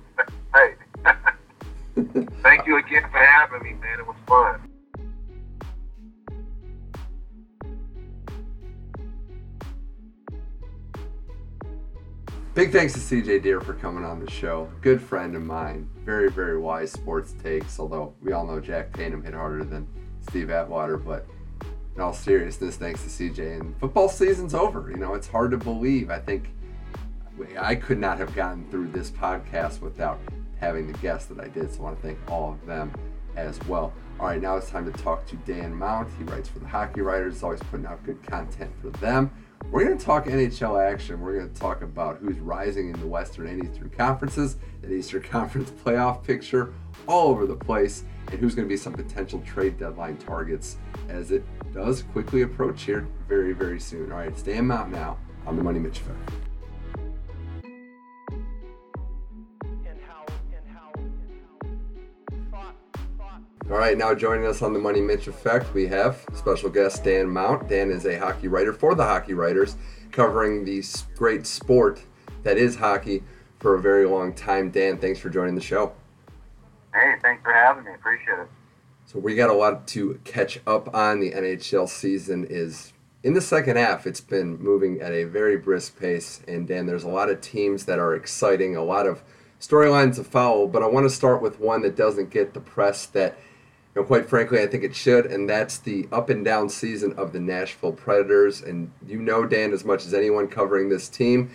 Thank you again for having me, man. It was fun. Big thanks to CJ Deer for coming on the show. Good friend of mine. Very, very wise sports takes, although we all know Jack Tatum hit harder than Steve Atwater. But in all seriousness, thanks to CJ. And football season's over. You know, it's hard to believe. I think I could not have gotten through this podcast without having the guests that I did. So I want to thank all of them as well. All right, now it's time to talk to Dan Mount. He writes for the Hockey Writers, always putting out good content for them. We're going to talk NHL action. We're going to talk about who's rising in the Western and Eastern Conferences, that Eastern Conference playoff picture all over the place, and who's going to be some potential trade deadline targets as it does quickly approach here very, very soon. All right, it's Dan Mount now on the Money Mitch Effect. All right, now joining us on the Money Mitch Effect, we have special guest Dan Mount. Dan is a hockey writer for the Hockey Writers, covering the great sport that is hockey for a very long time. Dan, thanks for joining the show. Hey, thanks for having me. Appreciate it. So we got a lot to catch up on. The NHL season is in the second half. It's been moving at a very brisk pace, and Dan, there's a lot of teams that are exciting, a lot of storylines to follow. But I want to start with one that doesn't get the press that, know, quite frankly, I think it should, and that's the up and down season of the Nashville Predators. And you know, Dan, as much as anyone covering this team,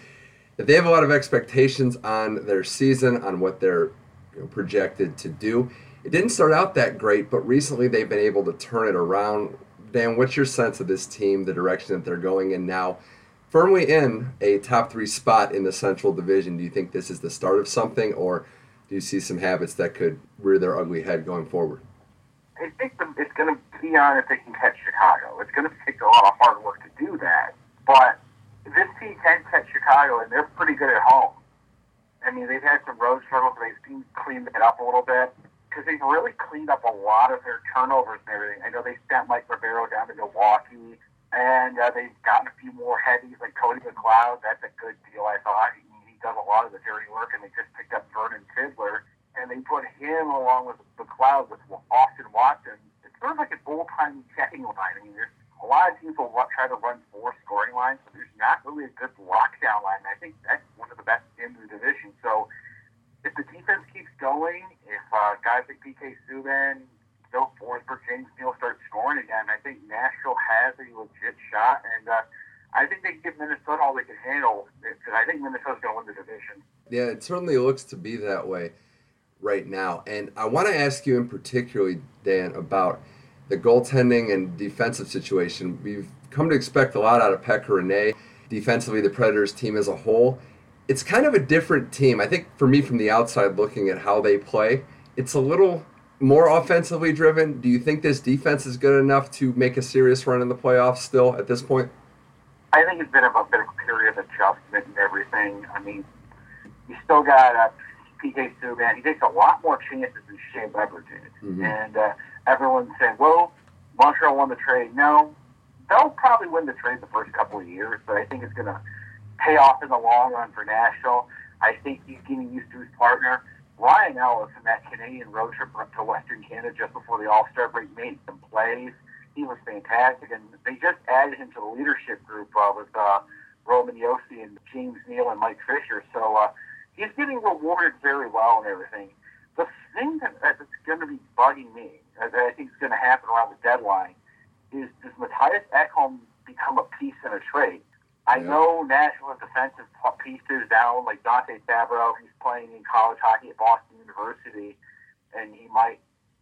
that they have a lot of expectations on their season, on what they're you know, projected to do. It didn't start out that great, but recently they've been able to turn it around. Dan, what's your sense of this team, the direction that they're going in now? Firmly in a top three spot in the Central Division. Do you think this is the start of something, or do you see some habits that could rear their ugly head going forward? I think it's going to be on if they can catch Chicago. It's going to take a lot of hard work to do that, but this team can catch Chicago, and they're pretty good at home. I mean, they've had some road struggles, but they've seen cleaned it up a little bit because they've really cleaned up a lot of their turnovers and everything. I know they sent Mike Ribeiro down to Milwaukee, and uh, they've gotten a few more heavies like Cody McLeod. That's a good deal, I thought. He, he does a lot of the dirty work, and they just picked up Vernon Fiddler, and they put him along with McLeod with Austin Watson. It's sort of like a bullpen checking line. I mean, there's a lot of teams will try to run four scoring lines, but there's not really a good lockdown line. I think that's one of the best in the division. So if the defense keeps going, if uh, guys like PK Subban, Phil Forsberg, James Neal start scoring again, I think Nashville has a legit shot. And uh, I think they give Minnesota all they can handle because I think Minnesota's going to win the division. Yeah, it certainly looks to be that way right now. And I want to ask you in particularly, Dan, about – the goaltending and defensive situation. We've come to expect a lot out of Pekka Rinne. Defensively, the Predators team as a whole, it's kind of a different team. I think for me, from the outside looking at how they play, it's a little more offensively driven. Do you think this defense is good enough to make a serious run in the playoffs still at this point? I think it's been a bit of a period of adjustment and everything. I mean, you still got uh, PK Subban. He takes a lot more chances than Shea Weber did. Mm-hmm. And uh, everyone's saying, well, Montreal won the trade. No, they'll probably win the trade the first couple of years, but I think it's going to pay off in the long run for Nashville. I think he's getting used to his partner. Ryan Ellis in that Canadian road trip to Western Canada just before the All Star break made some plays. He was fantastic, and they just added him to the leadership group uh, with uh, Roman Josi and James Neal and Mike Fisher. So uh, he's getting rewarded very well and everything. The thing that, that's going to be bugging me that I think is going to happen around the deadline is does Mattias Ekholm become a piece in a trade? I yeah. know Nashville defensive pieces down like Dante Fabbro. He's playing in college hockey at Boston University, and he might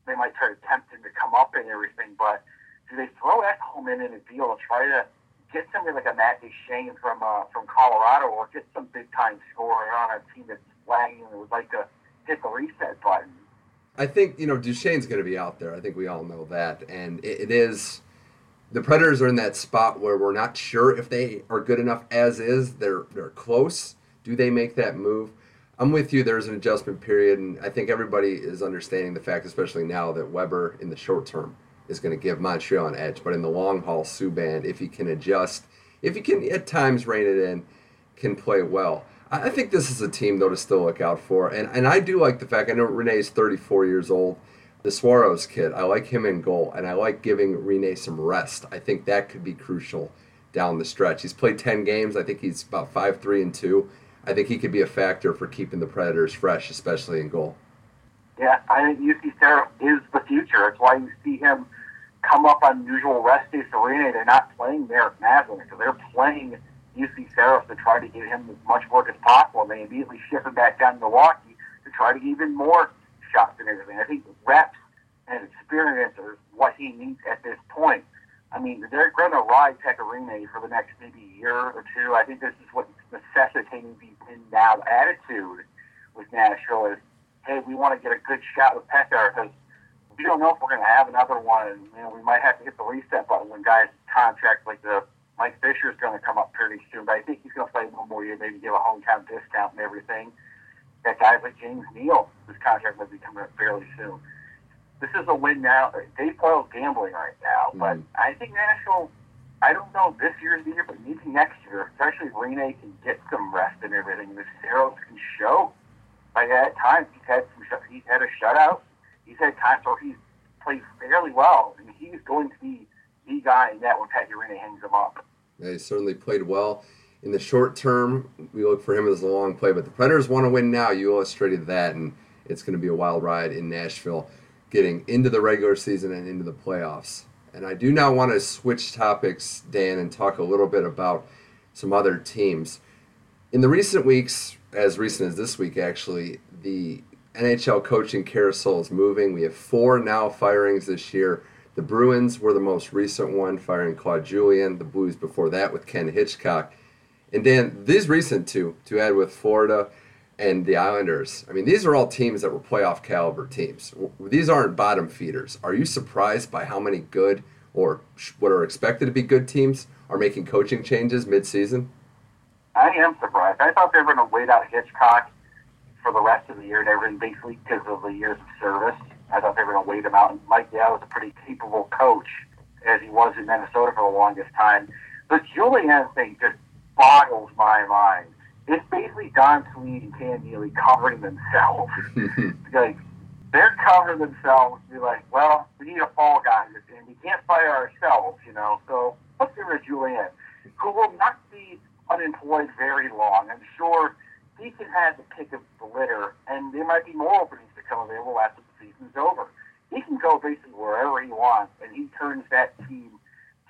they might try to tempt him to come up and everything. But do they throw Ekholm in in a deal and try to get somebody like a Matt Duchene from uh, from Colorado, or get some big time scorer on a team that's lagging and would like to hit the reset button? I think you know Duchene's going to be out there. I think we all know that, and it, it is. The Predators are in that spot where we're not sure if they are good enough as is. They're they're close. Do they make that move? I'm with you. There's an adjustment period, and I think everybody is understanding the fact, especially now, that Weber in the short term is going to give Montreal an edge. But in the long haul, Subban, if he can adjust, if he can at times rein it in, can play well. I think this is a team though to still look out for, and and I do like the fact I know Rinne's 34 years old. The Saros kid, I like him in goal, and I like giving Rinne some rest. I think that could be crucial down the stretch. He's played 10 games. I think he's about five three and two. I think he could be a factor for keeping the Predators fresh, especially in goal. Yeah, I think Juuse Saros is the future. That's why you see him come up on usual rest days for Rinne. They're not playing Merrick Madlin, so they're playing Juuse Saros to try to get him as much work as possible. And they immediately ship him back down to Milwaukee to try to get even more shots and everything. I think reps and experience are what he needs at this point. I mean, they're going to ride Pekka Rinne for the next maybe year or two. I think this is what's necessitating the win now attitude with Nashville is, hey, we want to get a good shot with Pekka because we don't know if we're going to have another one. And, you know, we might have to hit the reset button when guys contract like the Mike Fisher is going to come up pretty soon, but I think he's going to play one more year, maybe give a hometown discount and everything. That guys like James Neal, whose contract might be coming up fairly soon. this is a win now. Dave Poile's gambling right now, mm but I think Nashville. I don't know this year's the year, but maybe next year, especially if Rinne can get some rest and everything, if Saros can show. Like at times, he's had some, he's had a shutout. He's had times where he's played fairly well, and he's going to be the guy that when Pat Rinne hangs him up. Yeah, he certainly played well. In the short term, we look for him as a long play, but the Predators want to win now. You illustrated that, and it's going to be a wild ride in Nashville getting into the regular season and into the playoffs. And I do now want to switch topics, Dan, and talk a little bit about some other teams. In the recent weeks, as recent as this week actually, the NHL coaching carousel is moving. We have four now firings this year. The Bruins were the most recent one, firing Claude Julien. The Blues before that with Ken Hitchcock. And Dan, these recent two, to add with Florida and the Islanders, I mean, these are all teams that were playoff caliber teams. These aren't bottom feeders. Are you surprised by how many good or what are expected to be good teams are making coaching changes midseason? I am surprised. I thought they were going to wait out Hitchcock for the rest of the year and everything, basically because of the years of service. I thought they were going to wait him out. And Mike Yeo was a pretty capable coach, as he was in Minnesota for the longest time. The Julien thing just boggles my mind. It's basically Don Sweeney and Cam Neely covering themselves. like they're covering themselves to be like, well, we need a fall guy, and we can't fire ourselves, you know. So let's give it a Julien, who will not be unemployed very long. I'm sure he can have the pick of the litter, and there might be more openings to come available after the season's over. He can go basically wherever he wants, and he turns that team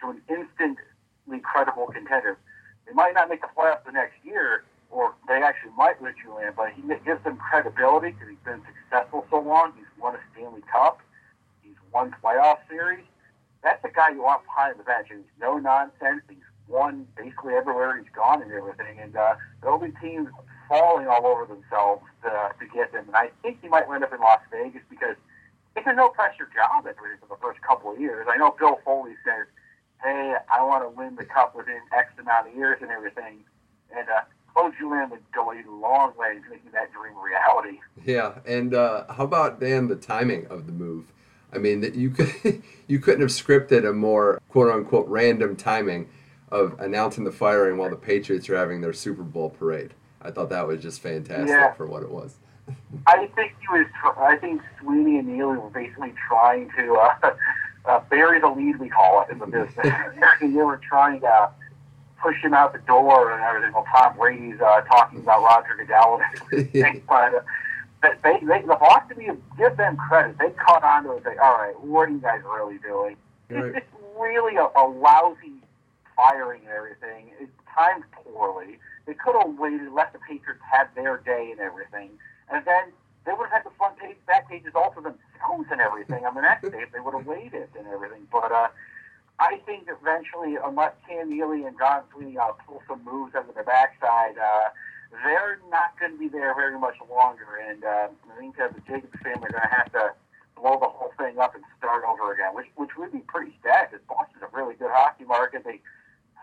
to an instantly credible contender. They might not make the playoffs the next year, or they actually might with Julien, but he gives them credibility because he's been successful so long. He's won a Stanley Cup. He's won playoff series. That's the guy you want behind the bench. He's no nonsense. He's won basically everywhere he's gone and everything. And uh, there'll be teams falling all over themselves to, to get him. And I think he might end up in Las Vegas because it's a no pressure job at least for the first couple of years. I know Bill Foley says, "Hey, I want to win the cup within X amount of years and everything," and uh, Claude Julien would go a long way to making that dream reality. Yeah, and uh, how about Dan the timing of the move? I mean, that you could you couldn't have scripted a more quote unquote random timing of announcing the firing while the Patriots are having their Super Bowl parade. I thought that was just fantastic yeah. for what it was. I think he was. I think Sweeney and Neely were basically trying to uh, uh, bury the lead, we call it in the business. they were trying to push him out the door and everything. While Tom Brady's uh, talking about Roger Goodell and everything, but. Uh, they, they, the Boston, give them credit. They caught on to it and say, all right, what are you guys really doing? Right. It's, it's really a, a lousy firing and everything. It timed poorly. They could have waited, let the Patriots have their day and everything, and then they would have had the front page, back pages all for themselves and everything on the next day if they would have waited and everything. But uh, I think eventually, unless Cam Neely and Don Sweeney uh, pull some moves under their backside, uh, they're not going to be there very much longer. And uh, I think uh, the Jacobs family are going to have to blow the whole thing up and start over again, which which would be pretty sad because Boston's a really good hockey market. They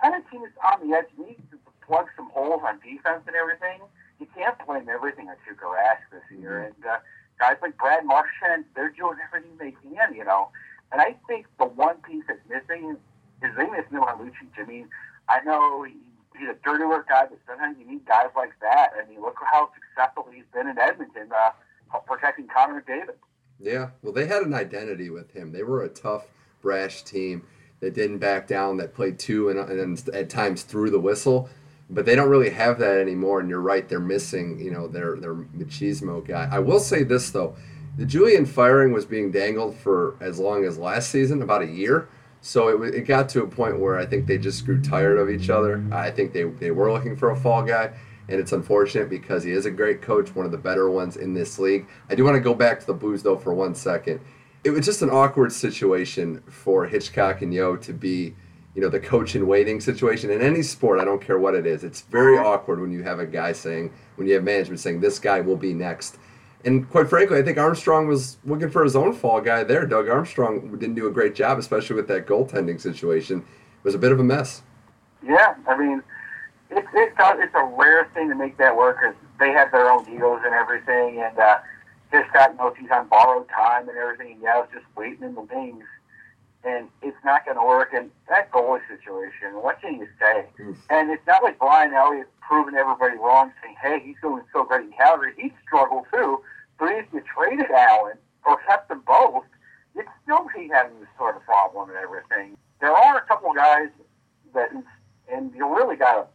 kind of team is on the edge. Needs to plug some holes on defense and everything. You can't blame everything on Tuukka Rask this year. Mm-hmm. And uh, guys like Brad Marchand, they're doing everything they can, you know. And I think the one piece that's missing is they miss Milan Lucic. I mean, I know he, he's a dirty work guy, but sometimes you need guys like that. I mean, look how successful he's been in Edmonton uh, protecting Connor McDavid. Yeah, well, they had an identity with him. They were a tough, brash team that didn't back down, that played two and, and at times threw the whistle. But they don't really have that anymore. And you're right, they're missing, you know, their their machismo guy. I will say this though, the Julien firing was being dangled for as long as last season, about a year. So it, it got to a point where I think they just grew tired of each other. I think they, they were looking for a fall guy, and it's unfortunate because he is a great coach, one of the better ones in this league. I do want to go back to the Blues though for one second it was just an awkward situation for Hitchcock and Yeo to be, you know, the coach in waiting situation in any sport. I don't care what it is. It's very uh-huh. awkward when you have a guy saying, when you have management saying, this guy will be next. And quite frankly, I think Armstrong was looking for his own fall guy there. Doug Armstrong didn't do a great job, especially with that goaltending situation. It was a bit of a mess. Yeah, I mean, it's it's a, it's a rare thing to make that work because they have their own egos and everything, and uh, Hitchcock knows he's on borrowed time and everything. And Yeo's just waiting in the wings, and it's not going to work. And that goalie situation, what can you say? Mm. And it's not like Brian Elliott proving everybody wrong, saying, "Hey, he's doing so great in Calgary. He struggled too." But if you traded Allen or kept them both, you'd still be having this sort of problem and everything. There are a couple of guys that, and you really got to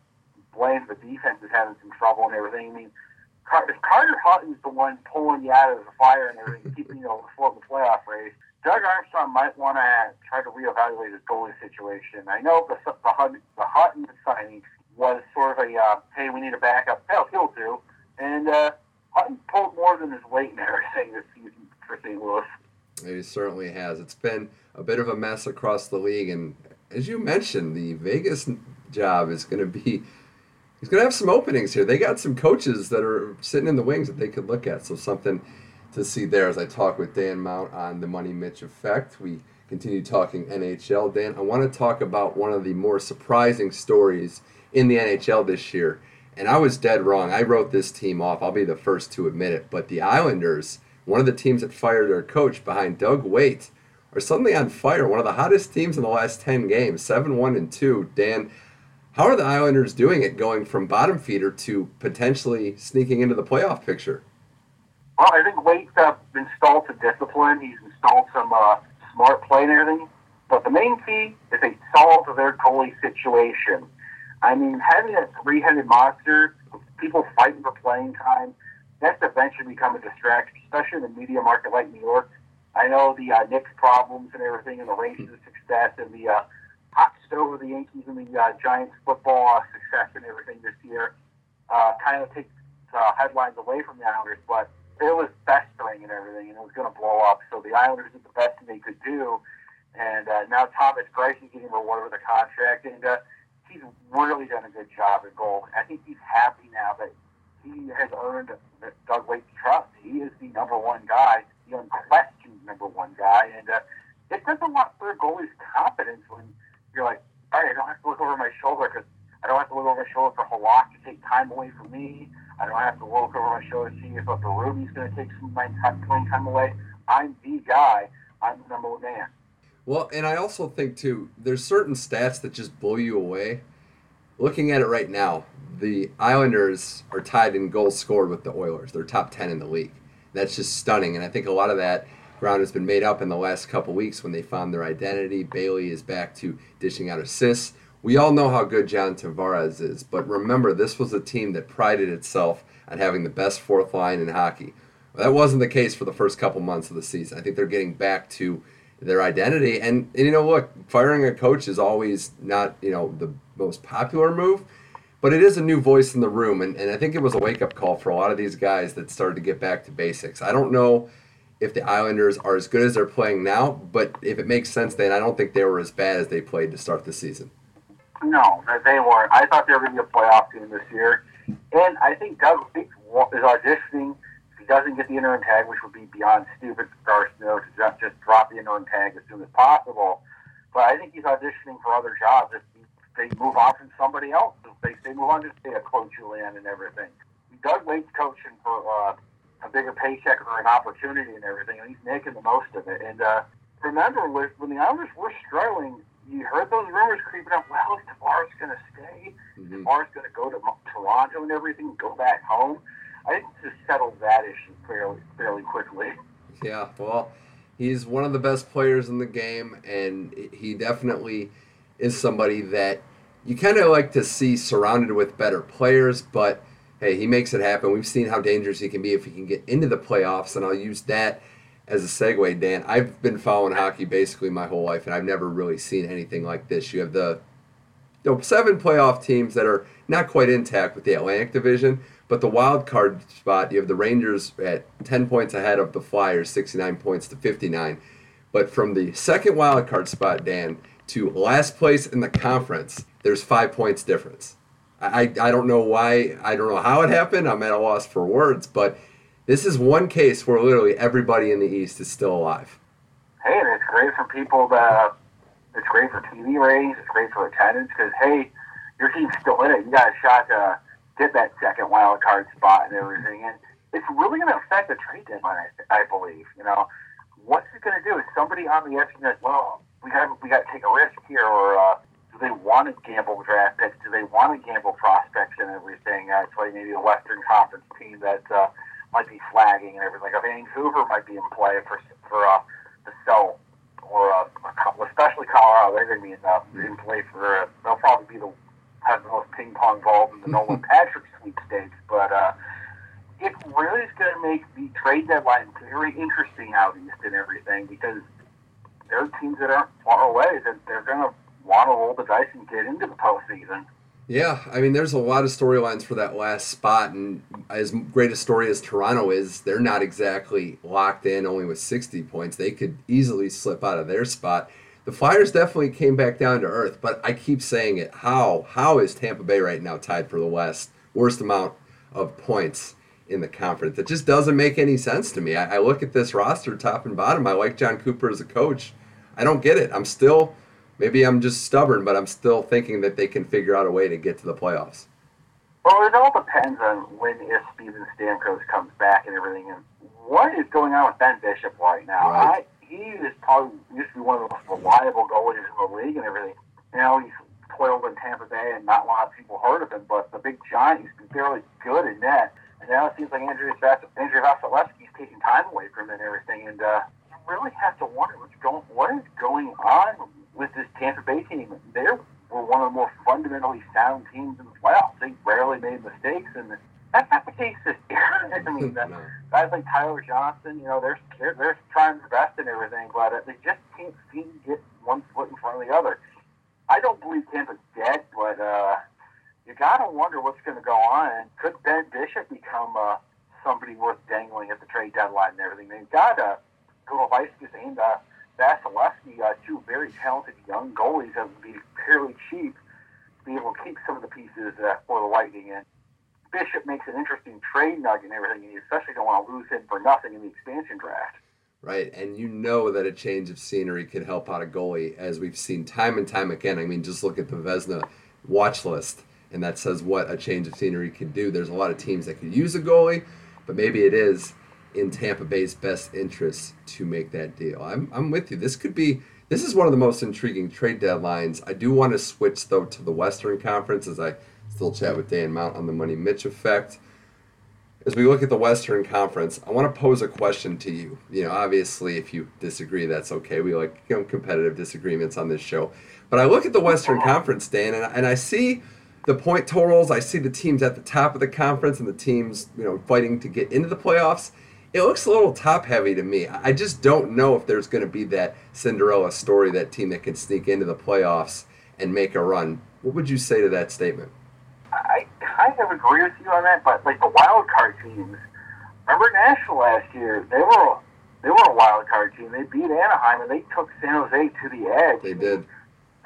blame the defense is having some trouble and everything. I mean, if Carter Hutton's the one pulling you out of the fire and everything, keeping you afloat in the playoff race, Doug Armstrong might want to try to reevaluate his goalie situation. I know the the, Hutton, the Hutton signing was sort of a uh, hey, we need a backup. Hell, he'll do. And uh, Hutton pulled more than his weight in everything this season for St. Louis. He certainly has. It's been a bit of a mess across the league, and as you mentioned, the Vegas job is going to be he's going to have some openings here. They got some coaches that are sitting in the wings that they could look at. So something to see there as I talk with Dan Mount on the Money Mitch effect. We continue talking NHL. Dan, I want to talk about one of the more surprising stories in the NHL this year. And I was dead wrong. I wrote this team off. I'll be the first to admit it. But the Islanders, one of the teams that fired their coach behind Doug Weight, are suddenly on fire. One of the hottest teams in the last 10 games, 7 1 and 2. Dan, how are the Islanders doing it going from bottom feeder to potentially sneaking into the playoff picture? Well, I think Weight's uh, installed some discipline. He's installed some uh, smart play and everything. But the main key is they solved their goalie situation. I mean, having a three-headed monster, people fighting for playing time, that's eventually become a distraction, especially in the media market like New York. I know the uh, Knicks problems and everything, and the Rangers' success, and the uh, hot stove of the Yankees and the uh, Giants football uh, success and everything this year uh, kind of takes uh, headlines away from the Islanders, but it was festering and everything, and it was going to blow up. So the Islanders did the best they could do, and uh, now Thomas Greiss is getting rewarded with a contract, and uh, he's really done a good job at goal. I think he's happy now that he has earned Doug Weight's trust. He is the number one guy, the unquestioned number one guy, and uh, it does a lot for a goalie's confidence when you're like, all right, I don't have to look over my shoulder because I don't have to look over my shoulder for Halak to take time away from me. I don't have to look over my shoulder to see if the Ruby's going to take some of my time, playing time away. I'm the guy. I'm the number one man. Well, and I also think too, there's certain stats that just blow you away. Looking at it right now, the Islanders are tied in goals scored with the Oilers. They're top ten in the league. That's just stunning, and I think a lot of that ground has been made up in the last couple weeks when they found their identity. Bailey is back to dishing out assists. We all know how good John Tavares is, but remember, this was a team that prided itself on having the best fourth line in hockey. Well, that wasn't the case for the first couple months of the season. I think they're getting back to their identity. And, and you know, look, firing a coach is always not, you know, the most popular move, but it is a new voice in the room. And, and I think it was a wake up call for a lot of these guys that started to get back to basics. I don't know if the Islanders are as good as they're playing now, but if it makes sense, then I don't think they were as bad as they played to start the season. No, they weren't. I thought they were going to be a playoff team this year, and I think Doug is auditioning. If he doesn't get the interim tag, which would be beyond stupid for Garth Snow to just, just drop the interim tag as soon as possible, but I think he's auditioning for other jobs if they move on from somebody else. If they, they move on to say a Claude Julien and everything. Doug Weight's coaching for uh, a bigger paycheck or an opportunity and everything, and he's making the most of it. And uh, remember, when the Islanders were struggling, you heard those rumors creeping up. Well, is Tavares going to stay? Mm-hmm. Tavares going to go to Toronto and everything, go back home? I think just settled that issue fairly fairly quickly. Yeah, well, he's one of the best players in the game, and he definitely is somebody that you kind of like to see surrounded with better players, but hey, he makes it happen. We've seen how dangerous he can be if he can get into the playoffs, and I'll use that as a segue, Dan. I've been following hockey basically my whole life, and I've never really seen anything like this. You have the, the seven playoff teams that are not quite intact with the Atlantic Division, but the wild card spot, you have the Rangers at 10 points ahead of the Flyers, 69 points to 59. But from the second wild card spot, Dan, to last place in the conference, there's five points difference. I, I don't know why, I don't know how it happened. I'm at a loss for words, but this is one case where literally everybody in the East is still alive. Hey, and it's great for people that, it's great for TV ratings, it's great for attendance, because, hey, your team's still in it. You got a shot to get that second wild card spot and everything. And it's really going to affect the trade deadline. I, I believe. You know, what's it going to do? Is somebody on the edge going to well, we got we got to take a risk here, or uh, do they want to gamble draft picks? Do they want to gamble prospects and everything? Uh, it's like maybe a Western Conference team that uh, might be flagging and everything. Like Vancouver might be in play for for uh, the sell, or uh, especially Colorado. They're going to be in, uh, in play for. Uh, they'll probably be the have the most ping pong balls in the Nolan Patrick sweepstakes, but. uh it really is going to make the trade deadline very interesting out east and everything because there are teams that aren't far away that they're going to want to roll the dice and get into the postseason. Yeah, I mean, there's a lot of storylines for that last spot, and as great a story as Toronto is, they're not exactly locked in only with 60 points. They could easily slip out of their spot. The Flyers definitely came back down to earth, but I keep saying it. How? How is Tampa Bay right now tied for the West? Worst amount of points in the conference. It just doesn't make any sense to me. I, I, look at this roster, top and bottom. I like Jon Cooper as a coach. I don't get it. I'm still, maybe I'm just stubborn, but I'm still thinking that they can figure out a way to get to the playoffs. Well, it all depends on when if Steven Stamkos comes back and everything. And what is going on with Ben Bishop right now? Right. I, he is probably used to be one of the most reliable goalies in the league and everything. Now he's toiled in Tampa Bay, and not a lot of people heard of him. But the big giant, he's been fairly good in net. And now it seems like Andrew Andrew Vasilevskiy's taking time away from him and everything. And uh, you really have to wonder what's going what is going on with this Tampa Bay team. They were one of the more fundamentally sound teams in the playoffs. They rarely made mistakes, and that's not the case this year. I mean, uh, guys like Tyler Johnson, you know, they're, they're they're trying their best and everything, but they just can't seem to get one foot in front of the other. I don't believe Tampa's dead, but. uh you got to wonder what's going to go on. And could Ben Bishop become uh, somebody worth dangling at the trade deadline and everything? They've got uh, Gudlevskis and uh, Vasilevskiy, uh, two very talented young goalies that would be fairly cheap to be able to keep some of the pieces uh, for the Lightning. And Bishop makes an interesting trade nugget and everything, and you especially don't want to lose him for nothing in the expansion draft. Right, and you know that a change of scenery could help out a goalie, as we've seen time and time again. I mean, just look at the Vezina watch list and that says what a change of scenery can do. There's a lot of teams that could use a goalie, but maybe it is in Tampa Bay's best interest to make that deal. I'm, I'm with you. This could be this is one of the most intriguing trade deadlines. I do want to switch though to the Western Conference as I still chat with Dan Mount on the Money Mitch effect. As we look at the Western Conference, I want to pose a question to you. You know, obviously, if you disagree, that's okay. We like you know, competitive disagreements on this show. But I look at the Western Conference, Dan, and, and I see the point totals. I see the teams at the top of the conference and the teams, you know, fighting to get into the playoffs. It looks a little top heavy to me. I just don't know if there's going to be that Cinderella story, that team that can sneak into the playoffs and make a run. What would you say to that statement? I kind of agree with you on that, but like the wild card teams, remember Nashville last year? They were they were a wild card team. They beat Anaheim and they took San Jose to the edge. They did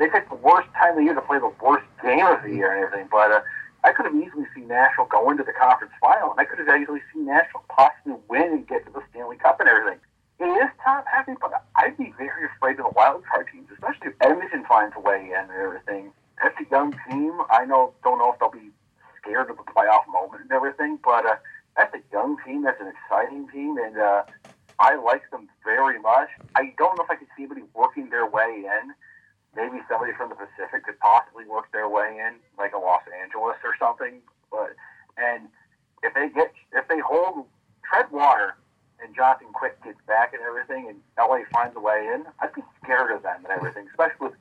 they picked the worst time of the year to play the worst game of the year and everything. But uh, I could have easily seen Nashville go into the conference final, and I could have easily seen Nashville possibly win and get to the Stanley Cup and everything. It is top heavy, but I'd be very afraid of the wild card teams, especially if Edmonton finds a way in and everything. That's a young team. I know, don't know if they'll be scared of the playoff moment and everything, but uh, that's a young team. That's an exciting team, and uh, I like them very much. I don't know if I could see anybody working their way in maybe somebody from the Pacific could possibly work their way in, like a Los Angeles or something. But and if they get if they hold tread water and Jonathan Quick gets back and everything, and LA finds a way in, I'd be scared of them and everything, especially with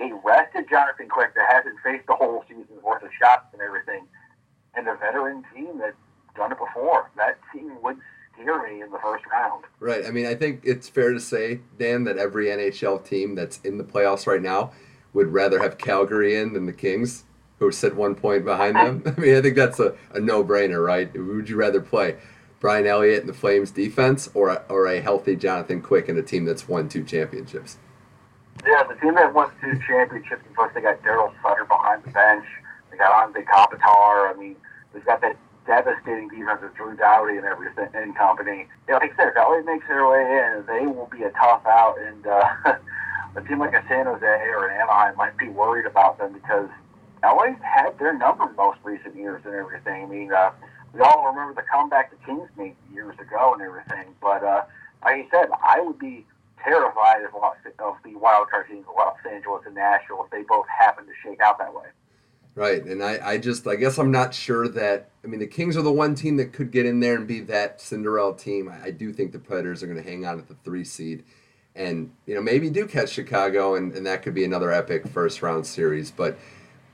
a rested Jonathan Quick that hasn't faced the whole season's worth of shots and everything, and a veteran team that's done it before. That team would scare in the first round. Right. I mean, I think it's fair to say, Dan, that every NHL team that's in the playoffs right now would rather have Calgary in than the Kings, who sit one point behind them. I mean, I think that's a, a no brainer, right? Would you rather play Brian Elliott and the Flames defense or a, or a healthy Jonathan Quick and a team that's won two championships? Yeah, the team that won two championships, plus they got Daryl Sutter behind the bench. They got Anze Kopitar. I mean, they've got that devastating defense with Drew Doughty and everything and company. You know, like I said, if makes their way in, they will be a tough out. And uh, a team like a San Jose or an Anaheim might be worried about them because LA's had their number most recent years and everything. I mean, uh, we all remember the comeback the Kings made years ago and everything. But uh, like I said, I would be terrified of, of the wild card teams of Los Angeles and Nashville if they both happen to shake out that way. Right, and I, I just I guess I'm not sure that I mean the Kings are the one team that could get in there and be that Cinderella team. I, I do think the Predators are going to hang on at the three seed, and you know maybe do catch Chicago, and, and that could be another epic first round series. But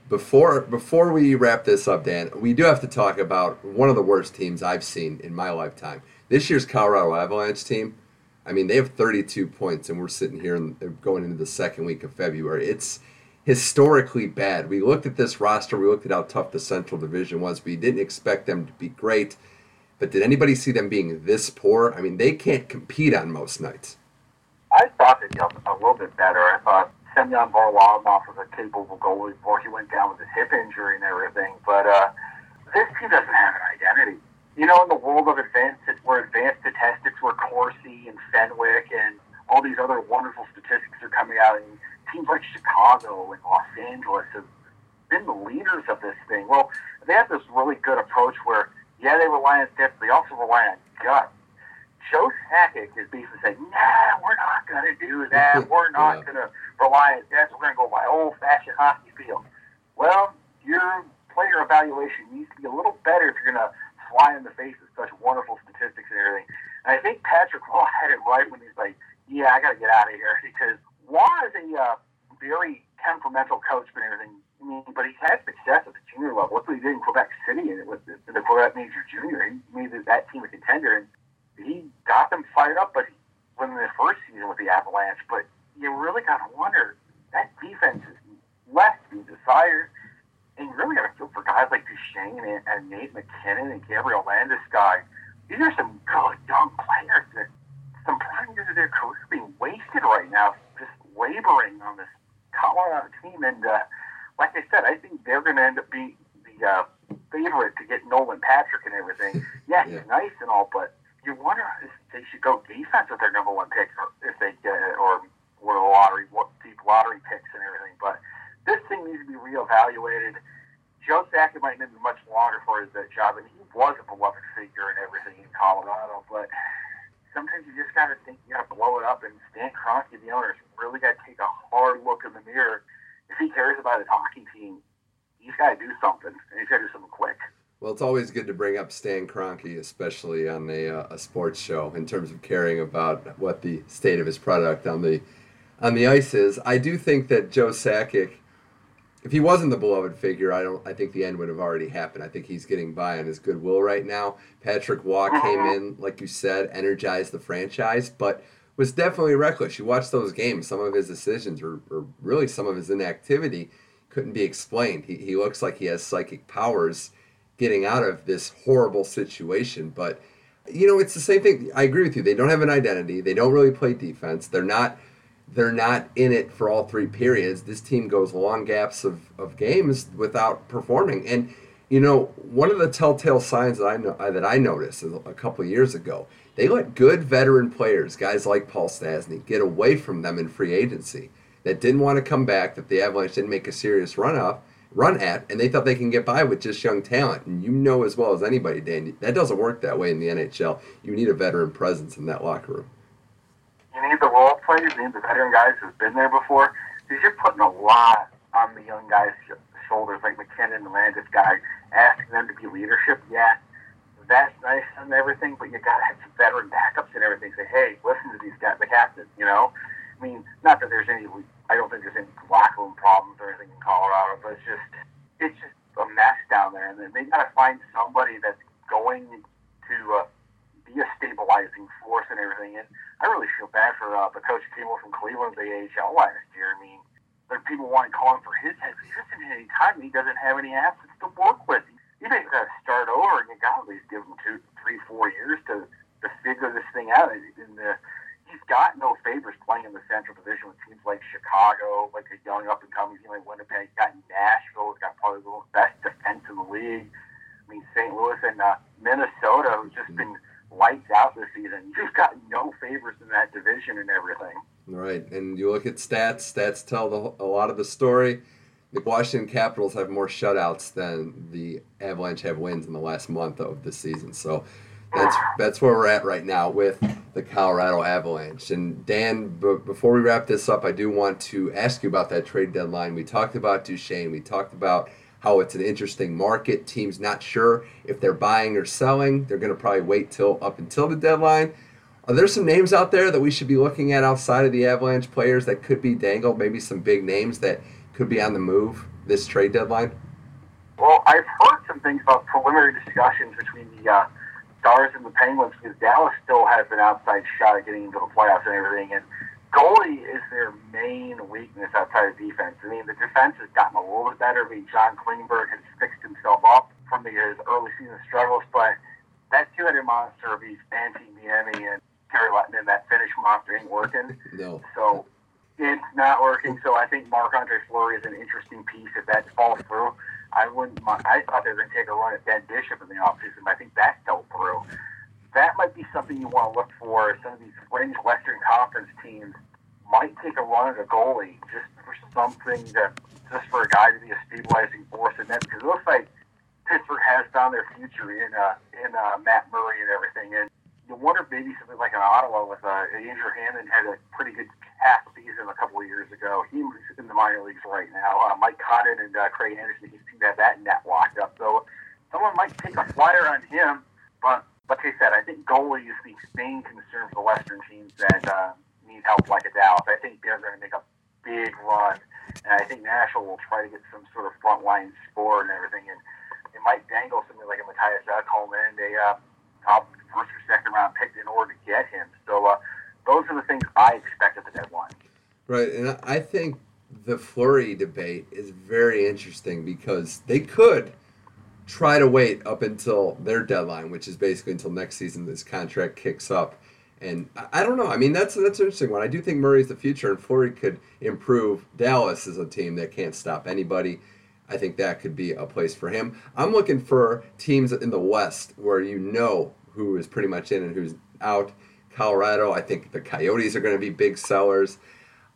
before before we wrap this up, Dan, we do have to talk about one of the worst teams I've seen in my lifetime. This year's Colorado Avalanche team. I mean, they have 32 points, and we're sitting here and going into the second week of February. It's historically bad. We looked at this roster, we looked at how tough the Central Division was. We didn't expect them to be great, but did anybody see them being this poor? I mean, they can't compete on most nights. I thought they'd be a little bit better. I thought Semyon Varlamov was a capable goalie before he went down with his hip injury and everything, but uh, this team doesn't have an identity. You know, in the world of advanced, where advanced statistics, where Corsi and Fenwick and all these other wonderful statistics are coming out, and teams like Chicago and Los Angeles have been the leaders of this thing. Well, they have this really good approach where, yeah, they rely on stats, but they also rely on gut. Joe Sakic is basically saying, nah, we're not going to do that. We're not yeah. going to rely on stats. We're going to go by old-fashioned hockey feel. Well, your player evaluation needs to be a little better if you're going to fly in the face of such wonderful statistics and everything. And I think Patrick Roy had it right when he's like, yeah, I got to get out of here because Juan is a uh, very temperamental coach and everything. I mean, but he's had success at the junior level. Look what he did in Quebec City and with the, the Quebec Major Junior. He made that team a contender, and he got them fired up. But when the first season with the Avalanche, but you really got to wonder that defense is left to be desired. And you really got to feel for guys like Duchene and, and Nate MacKinnon and Gabriel Landeskog. These are some good young players that some prime years of their career being wasted right now laboring on this Colorado team. And uh, like I said, I think they're going to end up being the uh, favorite to get Nolan Patrick and everything. Yeah, he's yeah. nice and all, but you wonder if they should go defense with their number one pick, or if they get it, or or the lottery, what deep lottery picks and everything. But this thing needs to be reevaluated. Joe Sakic might need much longer for his uh, job, and he was a beloved figure and everything in Colorado, but sometimes you just got to think you got to blow it up. And Stan Kroenke, the owner, really got to take a hard look in the mirror. If he cares about his hockey team, he's got to do something, and he's got to do something quick. Well, it's always good to bring up Stan Kroenke, especially on a, uh, a sports show, in terms of caring about what the state of his product on the on the ice is. I do think that Joe Sakic if he wasn't the beloved figure, I don't. I think the end would have already happened. I think he's getting by on his goodwill right now. Patrick Roy came uh-huh. in, like you said, energized the franchise, but was definitely reckless. You watch those games; some of his decisions, or, or really some of his inactivity, couldn't be explained. He he looks like he has psychic powers, getting out of this horrible situation. But you know, it's the same thing. I agree with you. They don't have an identity. They don't really play defense. They're not they're not in it for all three periods. This team goes long gaps of, of games without performing. And you know, one of the telltale signs that I know uh, that I noticed a couple years ago, they let good veteran players, guys like Paul Stastny, get away from them in free agency that didn't want to come back, that the Avalanche didn't make a serious run up, run at, and they thought they can get by with just young talent. And you know as well as anybody, Dan, that doesn't work that way in the NHL. You need a veteran presence in that locker room you need the role players, you need the veteran guys who've been there before. Because you're putting a lot on the young guys' shoulders, like MacKinnon and Landeskog, asking them to be leadership. Yeah, that's nice and everything, but you got to have some veteran backups and everything. Say, hey, listen to these guys, the captain. You know, I mean, not that there's any. I don't think there's any locker room problems or anything in Colorado, but it's just it's just a mess down there, and they got to find somebody that's going to uh, be a stabilizing force and everything. And I really feel bad for uh, the coach over from Cleveland, the AHL last year. I mean, there are people wanting to call him for his head. He doesn't any time. He doesn't have any assets to work with. You basically got to start over, and you got to at least give him two, three, four years to to figure this thing out. And the, he's got no favors playing in the Central Division with teams like Chicago, like a young up and coming team like Winnipeg. He's got Nashville. He's got probably the best defense in the league. I mean, St. Louis and uh, Minnesota, who's just been lights out this season. You've got no favors in that division and everything. Right, and you look at stats. Stats tell the, a lot of the story. the Washington Capitals have more shutouts than the Avalanche have wins in the last month of the season. So that's that's where we're at right now with the Colorado Avalanche. And Dan, b- before we wrap this up, I do want to ask you about that trade deadline. We talked about Duchene. We talked about how it's an interesting market. Teams not sure if they're buying or selling. They're going to probably wait till up until the deadline. Are there some names out there that we should be looking at outside of the Avalanche players that could be dangled? Maybe some big names that could be on the move this trade deadline? Well, I've heard some things about preliminary discussions between the uh, Stars and the Penguins because Dallas still has an outside shot at getting into the playoffs and everything. And goalie is their main weakness outside of defense. I mean, the defense has gotten a little bit better. I mean, John Klingberg has fixed himself up from the, his early season struggles, but that two-headed monster of Antti Niemi and Kari Lehtonen, that Finnish monster ain't working. No. So it's not working. So I think Marc Andre Fleury is an interesting piece if that falls through. I wouldn't. mind- I thought they were going to take a run at Ben Bishop in the offseason, but I think that fell through. That might be something you want to look for. Some of these fringe Western Conference teams might take a run at a goalie just for something that, just for a guy to be a stabilizing force in that. Because it looks like Pittsburgh has found their future in uh, in uh, Matt Murray and everything. And you wonder maybe something like an Ottawa with uh, Andrew Hammond had a pretty good half season a couple of years ago. He's in the minor leagues right now. Uh, Mike Condon and uh, Craig Anderson, he seemed to have that net locked up. So someone might take a flyer on him. But like I said, I think goalie is the main concern for the Western teams that uh, need help like a Dallas. I think they're going to make a big run. And I think Nashville will try to get some sort of frontline score and everything. And they might dangle something like a Matthias Ekholm and a uh, top first or second round pick in order to get him. So uh, those are the things I expect at the deadline. Right, and I- think the Fleury debate is very interesting because they could try to wait up until their deadline, which is basically until next season this contract kicks up. And I- I don't know. I mean, that's that's an interesting one. I do think Murray's the future, and Fleury could improve. Dallas is a team that can't stop anybody. I think that could be a place for him. I'm looking for teams in the West where you know who is pretty much in and who's out. Colorado, I think the Coyotes are going to be big sellers.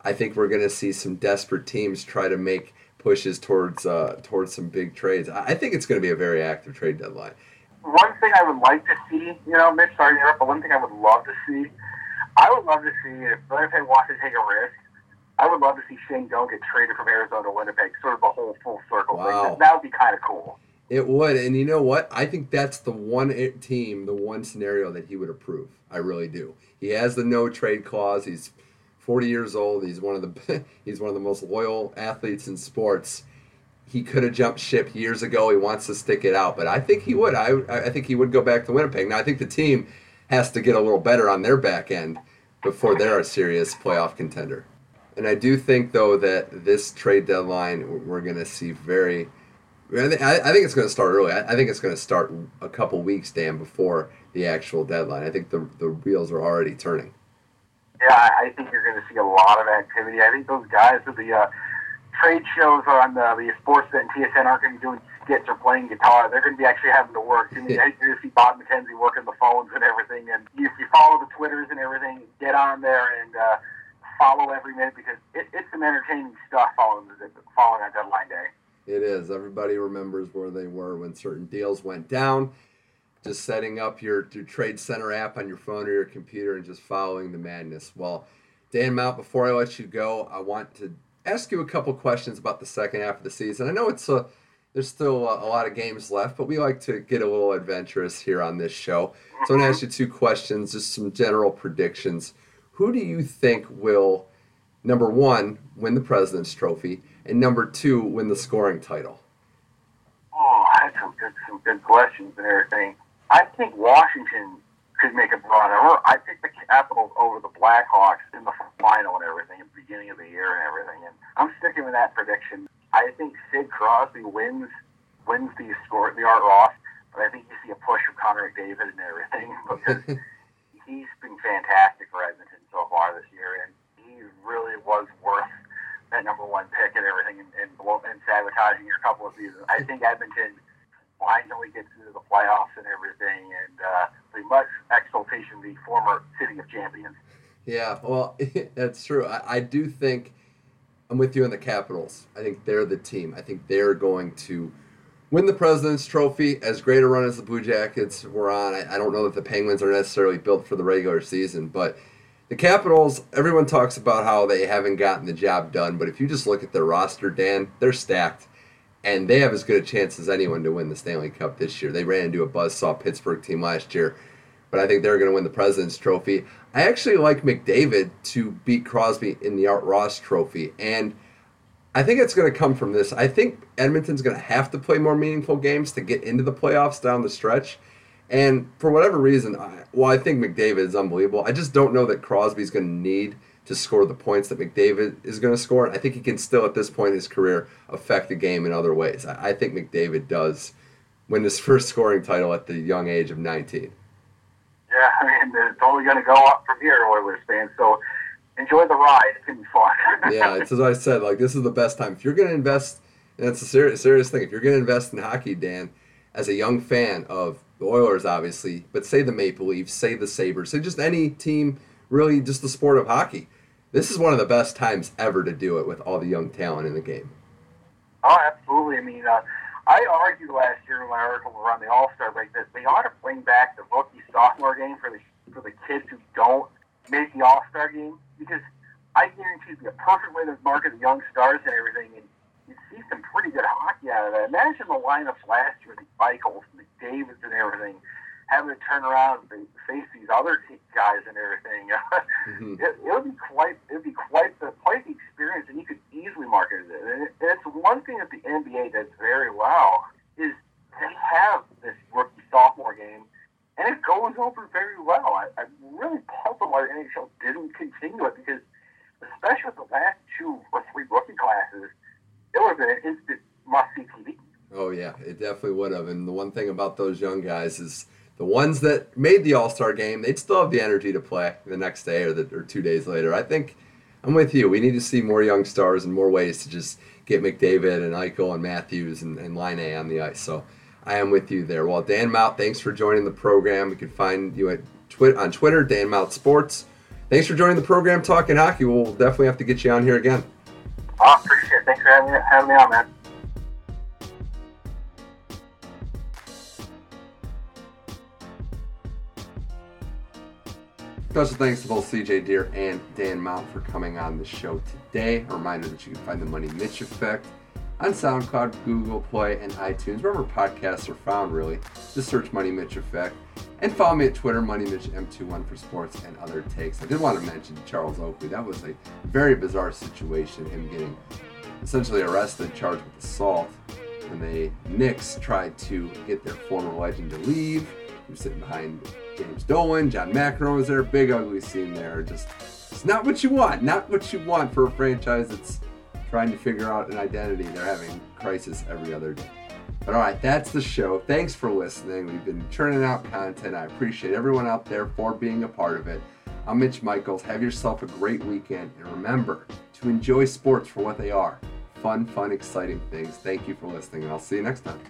I think we're going to see some desperate teams try to make pushes towards uh, towards some big trades. I think it's going to be a very active trade deadline. One thing I would like to see, you know, Mitch, sorry to interrupt, but one thing I would love to see, I would love to see if Winnipeg wants to take a risk. I would love to see Shane Doan get traded from Arizona to Winnipeg, sort of a whole full circle Wow. thing. That would be kind of cool. It would, and you know what? I think that's the one team, the one scenario that he would approve. I really do. He has the no trade clause. He's 40 years old. He's one of the he's one of the most loyal athletes in sports. He could have jumped ship years ago. He wants to stick it out, but I think he would. I I think he would go back to Winnipeg. Now I think the team has to get a little better on their back end before they're a serious playoff contender. And I do think though that this trade deadline we're going to see very I thi- I I think it's going to start early. I I think it's going to start a couple weeks, Dan, before the actual deadline. I think the the wheels are already turning. Yeah, I think you're going to see a lot of activity. I think those guys at the uh, trade shows on uh, the Sportsnet and TSN aren't going to be doing skits or playing guitar. They're going to be actually having to work. I mean, you're going to see Bob McKenzie working the phones and everything. And if you follow the Twitters and everything, get on there and uh, follow every minute because it, it's some entertaining stuff following the, following on deadline day. It is. Everybody remembers where they were when certain deals went down. Just setting up your, your Trade Center app on your phone or your computer and just following the madness. Well, Dan Mount, before I let you go, I want to ask you a couple questions about the second half of the season. I know it's a there's still a, a lot of games left, but we like to get a little adventurous here on this show. So I'm going to ask you two questions, just some general predictions. Who do you think will, number one, win the President's Trophy, and number two, win the scoring title? Oh, that's some good, some good questions and everything. I think Washington could make a run. I think the Capitals over the Blackhawks in the final and everything at the beginning of the year and everything. And I'm sticking with that prediction. I think Sid Crosby wins wins the score the Art Ross, but I think you see a push from Connor McDavid and everything because he's been fantastic for Edmonton so far this year, and he really was worth that number one pick and everything, and, and, and sabotaging your couple of seasons. I think Edmonton finally gets into the playoffs and everything, and uh, with much exultation, the former city of champions. Yeah, well, that's true. I, I do think I'm with you on the Capitals. I think they're the team. I think they're going to win the President's Trophy. As great a run as the Blue Jackets were on, I, I don't know that the Penguins are necessarily built for the regular season, but the Capitals, everyone talks about how they haven't gotten the job done, but if you just look at their roster, Dan, they're stacked. And they have as good a chance as anyone to win the Stanley Cup this year. They ran into a buzzsaw Pittsburgh team last year, but I think they're going to win the President's Trophy. I actually like McDavid to beat Crosby in the Art Ross Trophy. And I think it's going to come from this. I think Edmonton's going to have to play more meaningful games to get into the playoffs down the stretch. And for whatever reason, I, well, I think McDavid is unbelievable. I just don't know that Crosby's going to need to score the points that McDavid is going to score. I think he can still, at this point in his career, affect the game in other ways. I, I think McDavid does win his first scoring title at the young age of 19. Yeah, I mean, it's only going to go up from here, Oilers fans. So enjoy the ride. It's going to be fun. yeah, it's as I said, like, this is the best time. If you're going to invest, and that's a serious, serious thing, if you're going to invest in hockey, Dan, as a young fan of the Oilers, obviously, but say the Maple Leafs, say the Sabres, say just any team, really just the sport of hockey. This is one of the best times ever to do it with all the young talent in the game. Oh, absolutely. I mean, uh, I argued last year in my article around the All Star break that they ought to bring back the rookie sophomore game for the for the kids who don't make the All Star game because I guarantee it'd be a perfect way to market the young stars and everything. And you'd see some pretty good hockey out of that. Imagine the lineups last year, the Michaels, the Davids, and everything, having to turn around and face these other guys and everything. mm-hmm. it, it would be quite, it would be quite the quite the experience, and you could easily market it. And it, it's one thing that the NBA does very well is they have this rookie sophomore game, and it goes over very well. I, I'm really puzzled why the NHL didn't continue it because, especially with the last two or three rookie classes it would have been an instant must see TV. Oh yeah, it definitely would have. And the one thing about those young guys is the ones that made the All Star game, they'd still have the energy to play the next day or the, or two days later. I think I'm with you. We need to see more young stars and more ways to just get McDavid and Eichel and Matthews and, and Laine on the ice. So I am with you there. Well, Dan Mount, thanks for joining the program. We can find you at twi- on Twitter, Dan Mount Sports. Thanks for joining the program, talking hockey. We'll definitely have to get you on here again. I appreciate it. Thanks for having me, having me on, man. Special thanks to both CJ Deer and Dan Mount for coming on the show today. A reminder that you can find the Money Mitch Effect on SoundCloud, Google Play, and iTunes, wherever podcasts are found, really. Just search Money Mitch Effect. And follow me at Twitter, MoneyMitchM21 for sports and other takes. I did want to mention Charles Oakley. That was a very bizarre situation, him getting essentially arrested, charged with assault, when the Knicks tried to get their former legend to leave. He was sitting behind James Dolan, John McEnroe was there, big ugly scene there. Just it's not what you want, not what you want for a franchise that's trying to figure out an identity. They're having crisis every other day. But all right, that's the show. Thanks for listening. We've been churning out content. I appreciate everyone out there for being a part of it. I'm Mitch Michaels. Have yourself a great weekend. And remember to enjoy sports for what they are fun, fun, exciting things. Thank you for listening, and I'll see you next time.